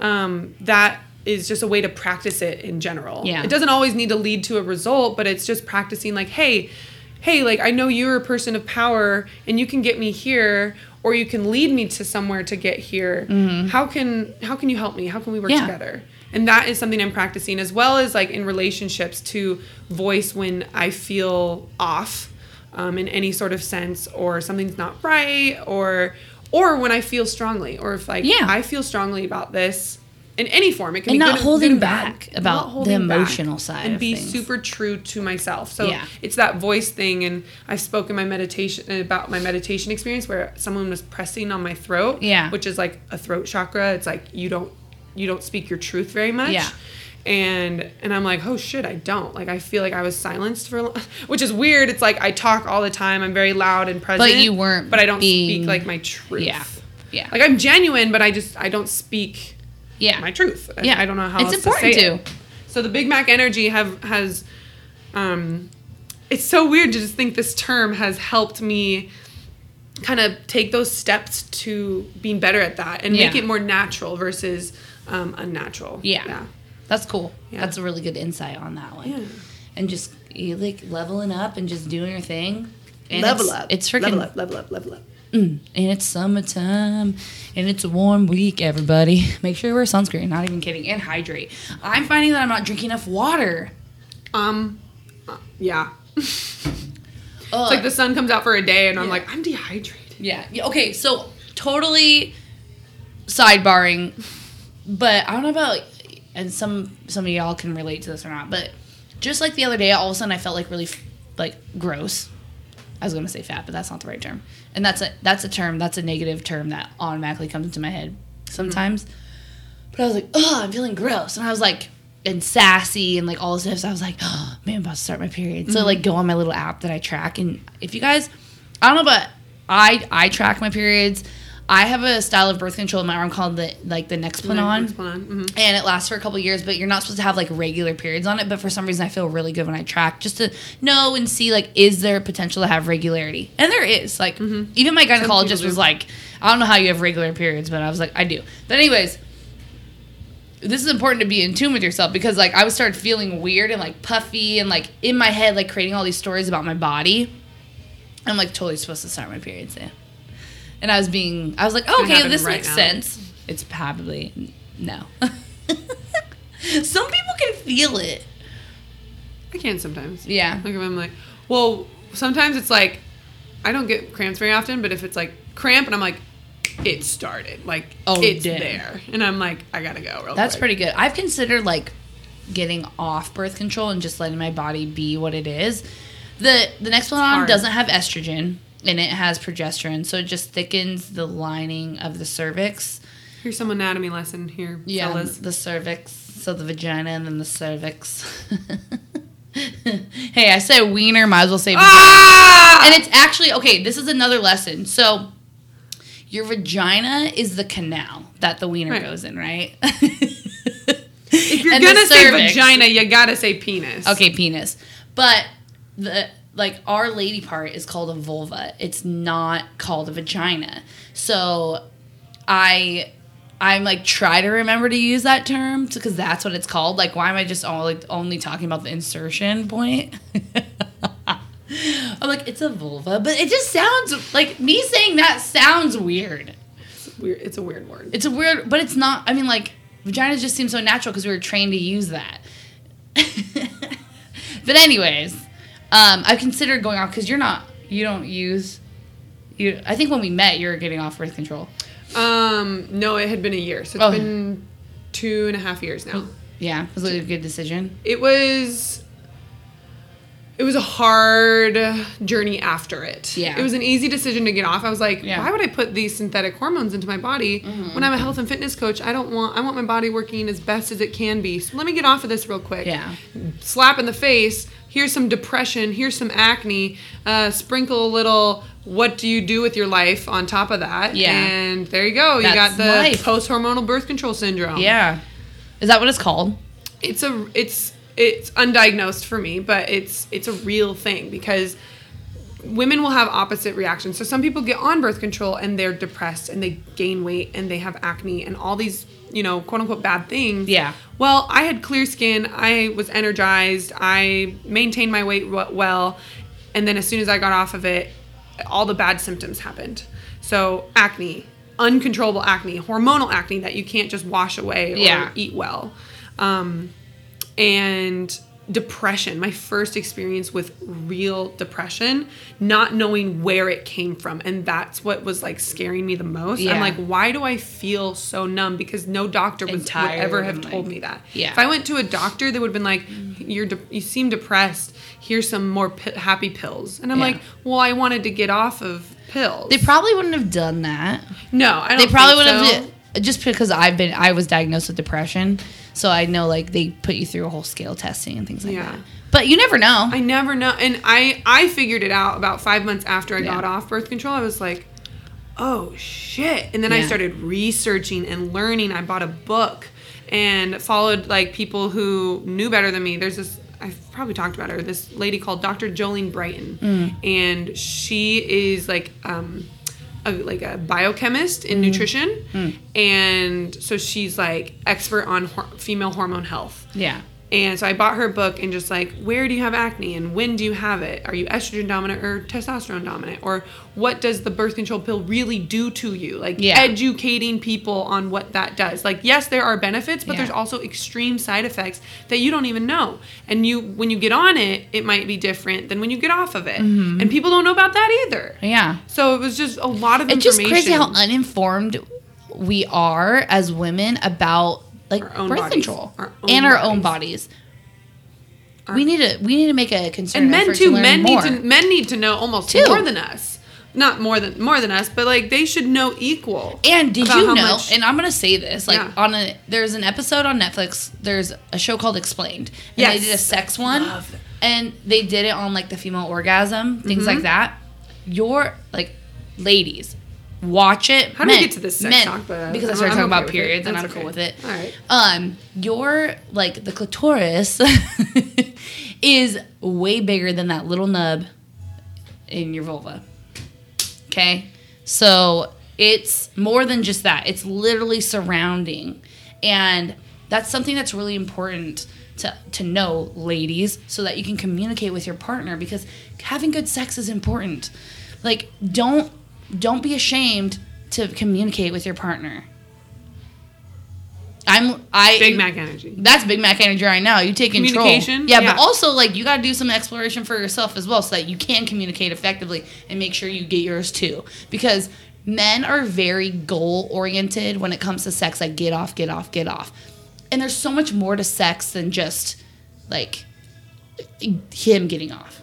um, that is just a way to practice it in general. Yeah. It doesn't always need to lead to a result, but it's just practicing like, hey, hey, like I know you're a person of power and you can get me here or you can lead me to somewhere to get here. How can how can you help me? How can we work Mm-hmm. Yeah. together? And that is something I'm practicing as well as like in relationships to voice when I feel off um, in any sort of sense or something's not right or or when I feel strongly or if like Yeah. I feel strongly about this in any form. It can And be not good, holding good bad. back about Not the emotional side and be things. super true to myself. So Yeah. it's that voice thing, and I've spoken my meditation about my meditation experience where someone was pressing on my throat. Yeah. which is like a throat chakra. It's like you don't you don't speak your truth very much. Yeah. And and I'm like, oh shit, I don't. Like I feel like I was silenced for, a lo- which is weird. It's like I talk all the time. I'm very loud and present. But you weren't But I don't being- speak like my truth. Yeah. Yeah. Like I'm genuine, but I just I don't speak Yeah. my truth. Yeah. I don't know how It's important to say to. it. So the Big Mac energy have has, um, it's so weird to just think this term has helped me kind of take those steps to being better at that and make it more natural versus um, unnatural. Yeah. Yeah. That's cool. Yeah. That's a really good insight on that one. Yeah. And just you like leveling up and just doing your thing. And level it's, up. It's freaking level up, level up, level up. Mm, and it's summertime and it's a warm week, everybody. Make sure you wear sunscreen, not even kidding, and hydrate. I'm finding that I'm not drinking enough water. Um, uh, yeah. It's like the sun comes out for a day and I'm like, I'm dehydrated. yeah. yeah. Okay, so totally sidebarring, but I don't know about and some some of y'all can relate to this or not, but just like the other day, all of a sudden I felt like really like gross. I was gonna say fat, but that's not the right term. And that's a that's a term that's a negative term that automatically comes into my head sometimes. Mm-hmm. But I was like, oh, I'm feeling gross, and I was like, and sassy and like all this stuff. So I was like, oh, man, I'm about to start my period. So mm-hmm. like, go on my little app that I track, and if you guys, I don't know, but I I track my periods. I have a style of birth control in my arm called the like the Nexplanon Mhm. and it lasts for a couple years but you're not supposed to have like regular periods on it. But for some reason i feel really good when i track just to know and see like is there potential to have regularity? And there is. Like even my gynecologist was like i don't know how you have regular periods but i was like i do. But anyways this is important to be in tune with yourself because like i was started feeling weird and like puffy and like in my head like creating all these stories about my body. I'm like totally supposed to start my periods yeah and i was being i was like oh, okay this right makes now. sense it's probably no some people can feel it I can sometimes. yeah Like if I'm like, well, sometimes it's like, I don't get cramps very often, but if it's like cramp and I'm like, it started, like Oh, it's dang. there, and I'm like, I gotta go. Real that's quick. pretty good i've considered like getting off birth control and just letting my body be what it is the the Nexplanon doesn't have estrogen and it has progesterone so it just thickens the lining of the cervix Here's some anatomy lesson here, Yeah, fellas. the cervix. So the vagina and then the cervix. hey, I said wiener, might as well say. vagina. Ah! And it's actually okay. This is another lesson. So your vagina is the canal that the wiener Right. goes in, right? if you're and gonna say cervix. vagina, you gotta say penis. okay, penis. But the like our lady part is called a vulva. It's not called a vagina. So I I'm like try to remember to use that term because that's what it's called. Like, why am I just only only talking about the insertion point? I'm like, it's a vulva, but it just sounds like me saying that sounds weird. It's weird. It's a weird word. It's a weird, but it's not. I mean, like vagina just seems so natural because we were trained to use that. but anyways, um, I considered going off because you're not. You don't use. You. I think when we met, you were getting off birth control. Um, no, it had been a year, so it's Oh. been two and a half years now. Yeah, was it a good decision? It was. It was a hard journey after it. Yeah. It was an easy decision to get off. I was like, Yeah. Mm-hmm. why would I put these synthetic hormones into my body when I'm a health and fitness coach? I don't want. I want my body working as best as it can be. So let me get off of this real quick. Yeah. Slap in the face. Here's some depression. Here's some acne. Uh, sprinkle a little. What do you do with your life on top of that? Yeah. And there you go. You got the post hormonal birth control syndrome. Yeah. Is that what it's called? it's a it's it's undiagnosed for me but it's it's a real thing because women will have opposite reactions. So some people get on birth control and they're depressed and they gain weight and they have acne and all these you know quote unquote bad things. Yeah. well i had clear skin. I was energized. I maintained my weight well. And then as soon as i got off of it all the bad symptoms happened. So acne uncontrollable acne hormonal acne that you can't just wash away or Yeah. eat well. Um, and depression my first experience with real depression not knowing where it came from. And that's what was like scaring me the most. Yeah. i'm like why do i feel so numb? Because no doctor was, would ever have told like- me that. Yeah. if i went to a doctor they would have been like you're de- you seem depressed. Here's some more p- happy pills. And i'm Yeah. like well i wanted to get off of pills. They probably wouldn't have done that. no i don't They probably would think have just because I've been I was diagnosed with depression, so I know like they put you through a whole scale testing and things like Yeah. that. But you never know. I never know. And I I figured it out about five months after I Yeah. got off birth control. I was like, oh shit. And then I started researching and learning. I bought a book and followed like people who knew better than me. There's this I've probably talked about her. This lady called Dr. Jolene Brighten, Mm. and she is like um, a, like a biochemist Mm. in nutrition, and so she's like expert on hor- female hormone health. Yeah. And so I bought her book and just like, where do you have acne and when do you have it? Are you estrogen dominant or testosterone dominant? Or what does the birth control pill really do to you? Like Yeah. educating people on what that does. Like, yes, there are benefits, but Yeah. there's also extreme side effects that you don't even know. And you, when you get on it, it might be different than when you get off of it. Mm-hmm. And people don't know about that either. Yeah. So it was just a lot of information. It's just crazy how uninformed we are as women about like Our own birth bodies. control Our and our own bodies. we need to we need to make a concern and men too. to men more. need to men need to know almost Too. more than us. Not more than more than us, but like they should know equal. And did you know? much- and I'm gonna say this, like Yeah. on a there's an episode on Netflix. There's a show called Explained, and Yes. they did a sex one, and they did it on like the female orgasm, things Mm-hmm. like that. Your like ladies, watch it. How do we Men- get to this sex men, talk? But because I started I'm talking okay about periods, and I'm cool with it. All right. Um, your like the clitoris is way bigger than that little nub in your vulva. Okay? So it's more than just that. It's literally surrounding. And that's something that's really important to, to know, ladies, so that you can communicate with your partner because having good sex is important. Like don't don't be ashamed to communicate with your partner. I'm I Big Mac energy. that's Big Mac energy right now. You take control. Communication? Yeah, Yeah. but also like you got to do some exploration for yourself as well, so that you can communicate effectively and make sure you get yours too. Because men are very goal oriented when it comes to sex. Like get off, get off, get off. And there's so much more to sex than just like him getting off.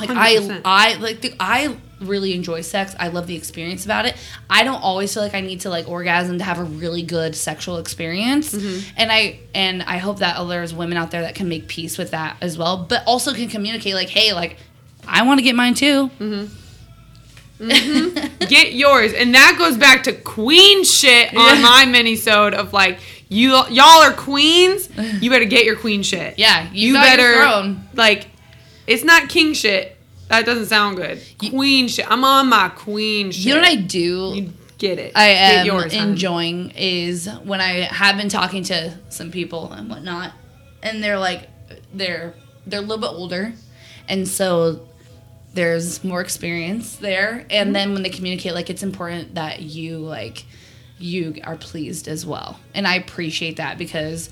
Like I, 100%. I like the, I really enjoy sex. I love the experience about it. I don't always feel like I need to like orgasm to have a really good sexual experience. And I and I hope that there's women out there that can make peace with that as well, but also can communicate like, hey, like I want to get mine too. mm-hmm Get yours, and that goes back to queen shit on Yeah. my mini-sode of like you y'all are queens. You better get your queen shit. Yeah, you your throne. like. It's not king shit. That doesn't sound good. Queen shit. I'm on my queen shit. You know what I do? You get it. I Get am yours, enjoying is when I have been talking to some people and whatnot, and they're like, they're they're a little bit older, and so there's more experience there. And mm-hmm. then when they communicate, like it's important that you like you are pleased as well, and I appreciate that because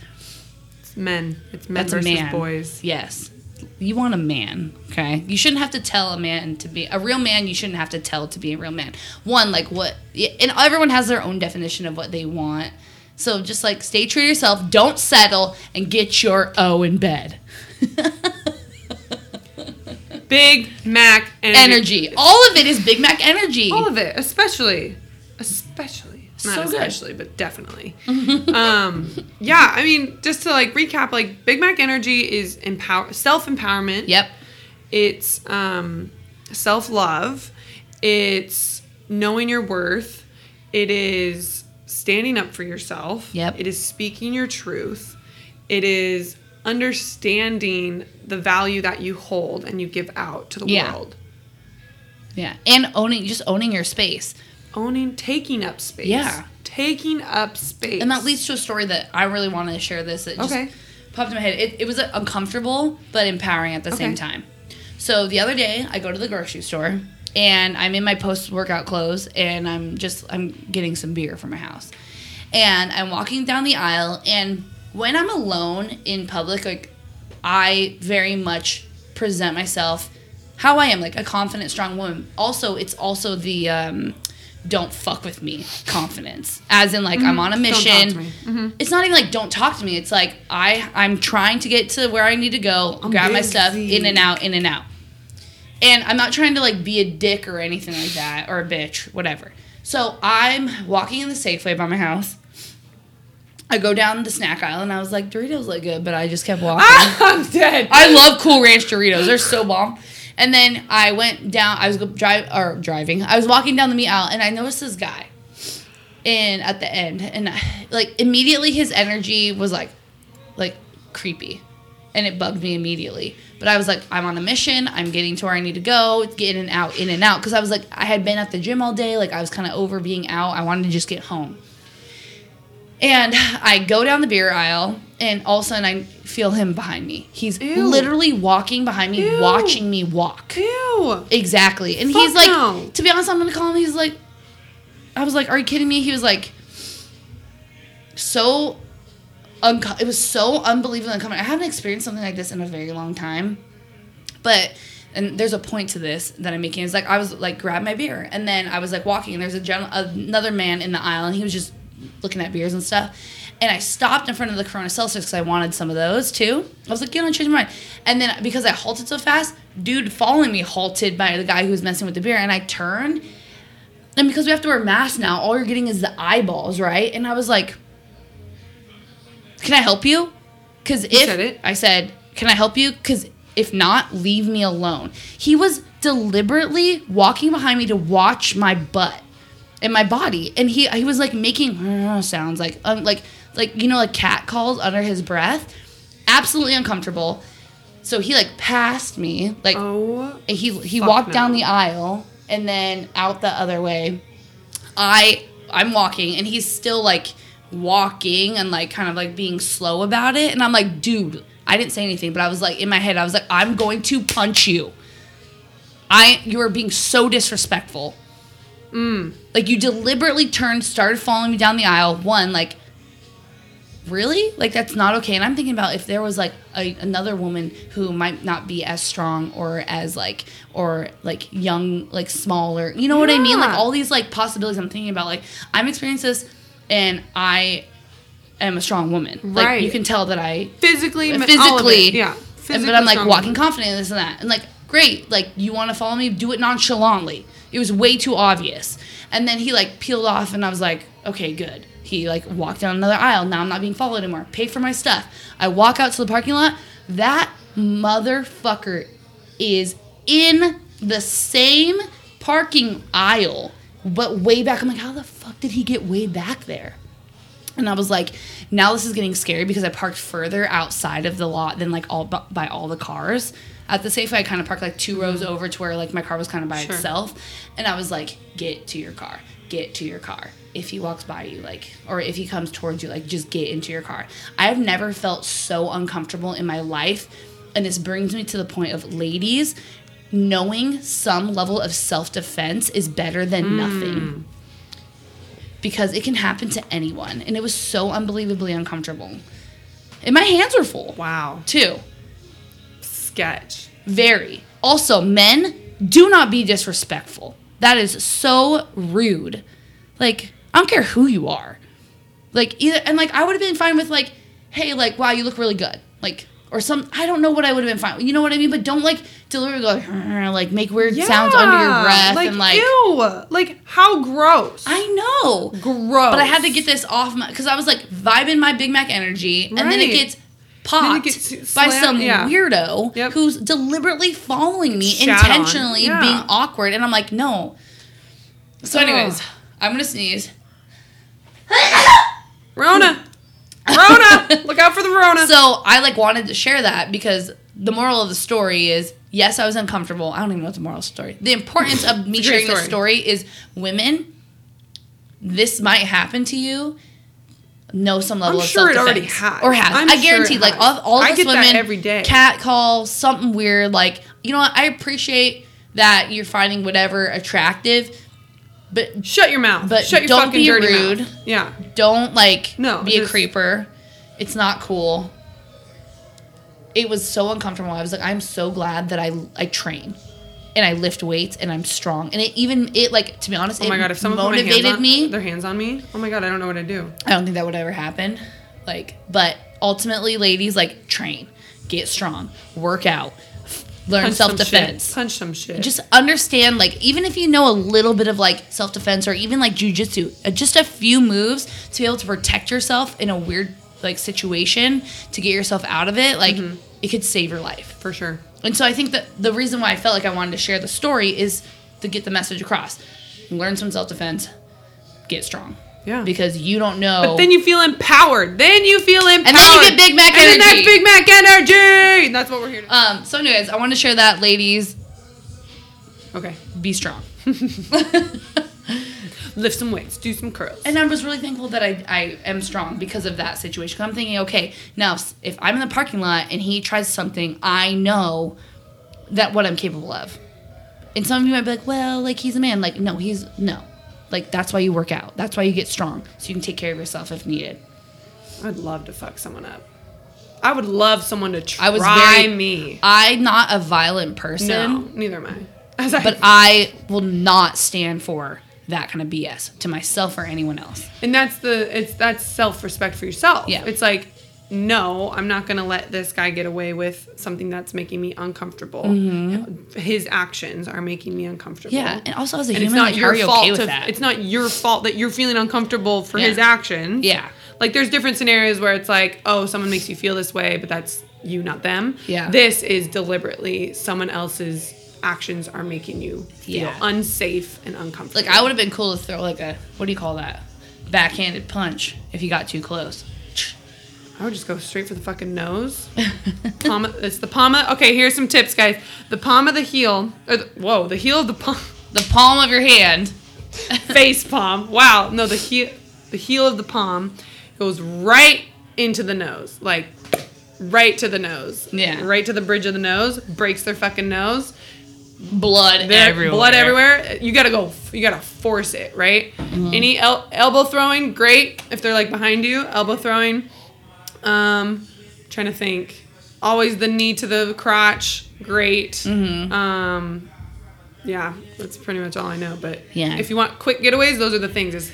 It's men. It's men versus man. boys. Yes. You want a man, okay? You shouldn't have to tell a man to be a real man. You shouldn't have to tell to be a real man. One, like what, and everyone has their own definition of what they want. So just like stay true to yourself. Don't settle and get your O in bed. Big Mac energy. Energy. All of it is Big Mac energy. All of it, especially, especially, not So good. especially, but definitely. um, yeah, I mean, just to like recap, like Big Mac Energy is empower, self empowerment. Yep. It's um, self love. It's knowing your worth. It is standing up for yourself. Yep. It is speaking your truth. It is understanding the value that you hold and you give out to the Yeah. world. Yeah. And owning, just owning your space. Owning taking up space Yeah. taking up space And that leads to a story that I really wanted to share this. It just Okay. popped in my head. It, it was uncomfortable but empowering at the same time. So the other day, I go to the grocery store and I'm in my post workout clothes and I'm just I'm getting some beer for my house. And I'm walking down the aisle and when I'm alone in public, like I very much present myself how I am, like a confident, strong woman. Also, it's also the um, don't fuck with me confidence, as in like I'm on a Mm-hmm. Mission. Mm-hmm. It's not even like don't talk to me. It's like I I'm trying to get to where I need to go, grab my stuff, in and out, in and out. And I'm not trying to like be a dick or anything like that or a bitch, whatever. So I'm walking in the Safeway by my house. I go down the snack aisle and I was like, Doritos look good, but I just kept walking. I'm dead I love Cool Ranch Doritos. They're so bomb. And then I went down. I was drive or driving. I was walking down the meat aisle, and I noticed this guy. And at the end, and like immediately, his energy was like, like creepy, and it bugged me immediately. But I was like, I'm on a mission. I'm getting to where I need to go. Get in and out, in and out. Because I was like, I had been at the gym all day. Like I was kind of over being out. I wanted to just get home. And I go down the beer aisle, and all of a sudden I feel him behind me. He's Ew. literally walking behind me, Ew. watching me walk. Ew. Exactly. And Fuck he's like, no. to be honest, I'm gonna call him. He's like, I was like, are you kidding me? He was like, so, unco- it was so unbelievably uncomfortable. I haven't experienced something like this in a very long time. But, and there's a point to this that I'm making. Is like, I was like, grab my beer. And then I was like walking, and there's a gen- another man in the aisle, and he was just looking at beers and stuff. And I stopped in front of the Corona Seltzers because I wanted some of those too. I was like, you know, change my mind. And then because I halted so fast, dude following me halted by the guy who was messing with the beer. And I turned. And because we have to wear masks now, all you're getting is the eyeballs, right? And I was like, can I help you? Because if said. I said, can I help you? Because if not, leave me alone. He was deliberately walking behind me to watch my butt and my body, and he he was like making sounds like um, like like you know like cat calls under his breath, absolutely uncomfortable. So he like passed me like Oh. and he he walked no. down the aisle and then out the other way. I I'm walking and he's still like walking and like kind of like being slow about it and I'm like, dude, I didn't say anything, but I was like in my head, I was like, I'm going to punch you. I you are being so disrespectful. Mm. Like you deliberately turned, started following me down the aisle. One, like really? Like that's not okay. And i'm thinking about if there was like a, another woman who might not be as strong or as like or like young like smaller. You know what i mean? Like all these like possibilities i'm thinking about. Like i'm experiencing this and i am a strong woman. Like Right. you can tell that i Physically, me- all of physically. Yeah. and, Physically but i'm like walking woman. confident in this and that. And like great. Like you want to follow me? Do it nonchalantly it was way too obvious. And then he like peeled off and i was like okay good. He like walked down another aisle. Now i'm not being followed anymore. Pay for my stuff. I walk out to the parking lot. That motherfucker is in the same parking aisle but way back. I'm like how the fuck did he get way back there? And I was like, now this is getting scary because I parked further outside of the lot than like all by all the cars. At the Safeway, I kind of parked like two rows mm-hmm. over to where like my car was kind of by Sure. itself, and I was like, get to your car, get to your car. If he walks by you, like, or if he comes towards you, like, just get into your car. I've never felt so uncomfortable in my life, and this brings me to the point of ladies knowing some level of self defense is better than mm. nothing because it can happen to anyone. And it was so unbelievably uncomfortable. And my hands were full Wow. too. Sketch. Very. Also, men, do not be disrespectful. That is so rude. Like, I don't care who you are. Like, either, and like, I would have been fine with, like, hey, like, wow, you look really good. Like, or some, I don't know what I would have been fine with. You know what I mean? But don't, like, deliberately go, like, make weird sounds under your breath Like, and, like, ew. Like, how gross. I know. gross. But I had to get this off my because I was like vibing my Big Mac energy, and then it gets popped by some yeah. weirdo Yep. who's deliberately following me, Shat intentionally Yeah. being awkward, and I'm like, no. So, anyways, Ugh. I'm gonna sneeze. Rona. Rona. Look out for the Rona. So I like wanted to share that because the moral of the story is yes, I was uncomfortable. I don't even know what the moral of the story. The importance of me It's a great sharing this story. story is women. This might happen to you. Know some level I'm of sure self-defense. already has. or has. I'm I sure guarantee. it like has. all, all of us women every day. Cat call something weird. Like you know what? I appreciate that you're finding whatever attractive, but Shut your mouth. But Shut your don't fucking be dirty rude. mouth. Yeah. don't like No, be a creeper. It's not cool. It was so uncomfortable. I was like, I'm so glad that I I train and I lift weights and I'm strong. And it even it like to be honest, Oh my god, if someone motivated put my hands on, me. their hands on me, oh my god, I don't know what I'd do. I don't think that would ever happen. Like, but ultimately, ladies, like train, get strong, work out, f- learn Punch self defense. shit. Punch some shit. Just understand, like, even if you know a little bit of like self defense or even like jujitsu, uh, just a few moves to be able to protect yourself in a weird like situation to get yourself out of it. Like, it could save your life. For sure. And so I think that the reason why I felt like I wanted to share the story is to get the message across. Learn some self defense, get strong. Yeah. Because you don't know. But then you feel empowered. Then you feel empowered. And then you get Big Mac energy. and then that's. Big Mac energy. And that's what we're here to um, so, anyways, I want to share that, ladies. Okay. Be strong. Lift some weights. Do some curls. And I was really thankful that I, I am strong because of that situation. 'Cause I'm thinking, okay, now if- if I'm in the parking lot and he tries something, I know that what I'm capable of. And some of you might be like, well, like he's a man. Like, no, he's no. Like that's why you work out. That's why you get strong, so you can take care of yourself if needed. I'd love to fuck someone up. I would love someone to try I was very me. I'm not a violent person, No, neither am I. As I, but I will not stand for that kind of BS to myself or anyone else. and that's the it's that's self respect for yourself. Yeah. It's like, no, I'm not gonna let this guy get away with something that's making me uncomfortable. His actions are making me uncomfortable. Mm-hmm. Yeah, and also as a and human, it's not like, your fault okay to, that? it's not your fault that you're feeling uncomfortable for Yeah. his actions. Yeah. Like there's different scenarios where it's like, oh, someone makes you feel this way, but that's you, not them. Yeah. This is deliberately someone else's actions are making you feel Yeah. unsafe and uncomfortable. Like I would have been cool to throw like a what do you call that? Backhanded punch if you got too close. I would just go straight for the fucking nose. palm. It's the palm. Of, okay, here's some tips, guys. The palm of the heel. Or the, whoa, the heel of the palm. The palm of your hand. face palm. Wow. No, the heel. The heel of the palm goes right into the nose, like right to the nose. Yeah. Right to the bridge of the nose. Breaks their fucking nose. Blood There- everywhere. Blood everywhere. You gotta go. You gotta force it, right? Mm-hmm. Any el- elbow throwing, great. If they're like behind you, elbow throwing. Um, trying to think. Always the knee to the crotch, great. Mm-hmm. Um, yeah, that's pretty much all I know. But Yeah. if you want quick getaways, those are the things: is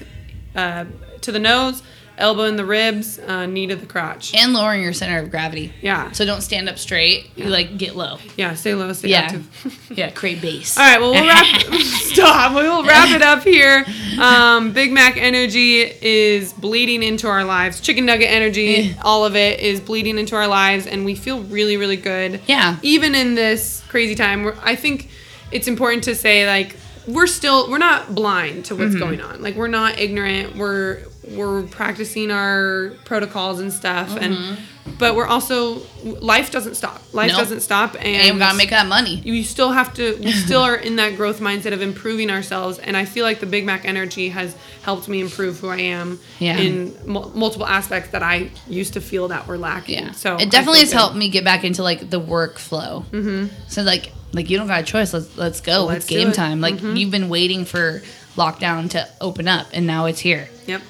uh, to the nose, elbow in the ribs, uh, knee to the crotch. And lowering your center of gravity. Yeah. So don't stand up straight. You like get low. Yeah, stay low, stay Yeah. active. Yeah, create base. All right, well, we'll wrap. stop. We will wrap it up here. Um, Big Mac energy is bleeding into our lives. Chicken nugget energy, all of it is bleeding into our lives, and we feel really, really good. Yeah. Even in this crazy time, I think it's important to say like we're still we're not blind to Mm-hmm. what's going on. Like we're not ignorant. We're we're practicing our protocols and stuff, and but we're also life doesn't stop. Life Mm-hmm. Nope. doesn't stop, and And we gotta make that money. you still have to we still are in that growth mindset of improving ourselves and i feel like the big mac energy has helped me improve who i am Yeah. in mul- multiple aspects that i used to feel that were lacking Yeah. so it definitely has good. helped me get back into like the workflow. Mm-hmm. So like like you don't got a choice. Let's let's go. Let's it's game it. time. Like you've been waiting for lockdown to open up, and now it's here. yep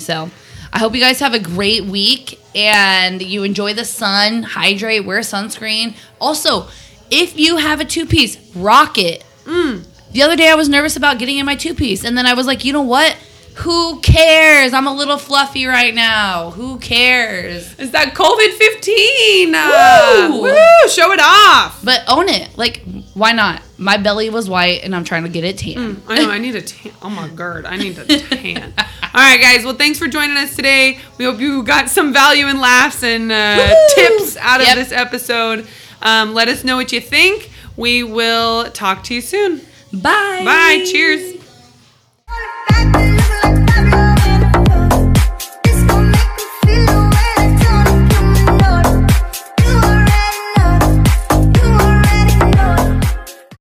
So I hope you guys have a great week and you enjoy the sun, hydrate, wear sunscreen. Also, if you have a two piece, rock it. Mm. The other day I was nervous about getting in my two piece, and then I was like, you know what? Who cares? I'm a little fluffy right now. Who cares? is that covid-15 uh, Woo! woo show it off But own it. Like, why not? My belly was white, and I'm trying to get it tan. I know. I need a tan. Oh my god, I need a tan. All right, guys. Well, thanks for joining us today. We hope you got some value and laughs and uh, tips out of Yep. this episode. Um, let us know what you think. We will talk to you soon. Bye. Bye. Cheers.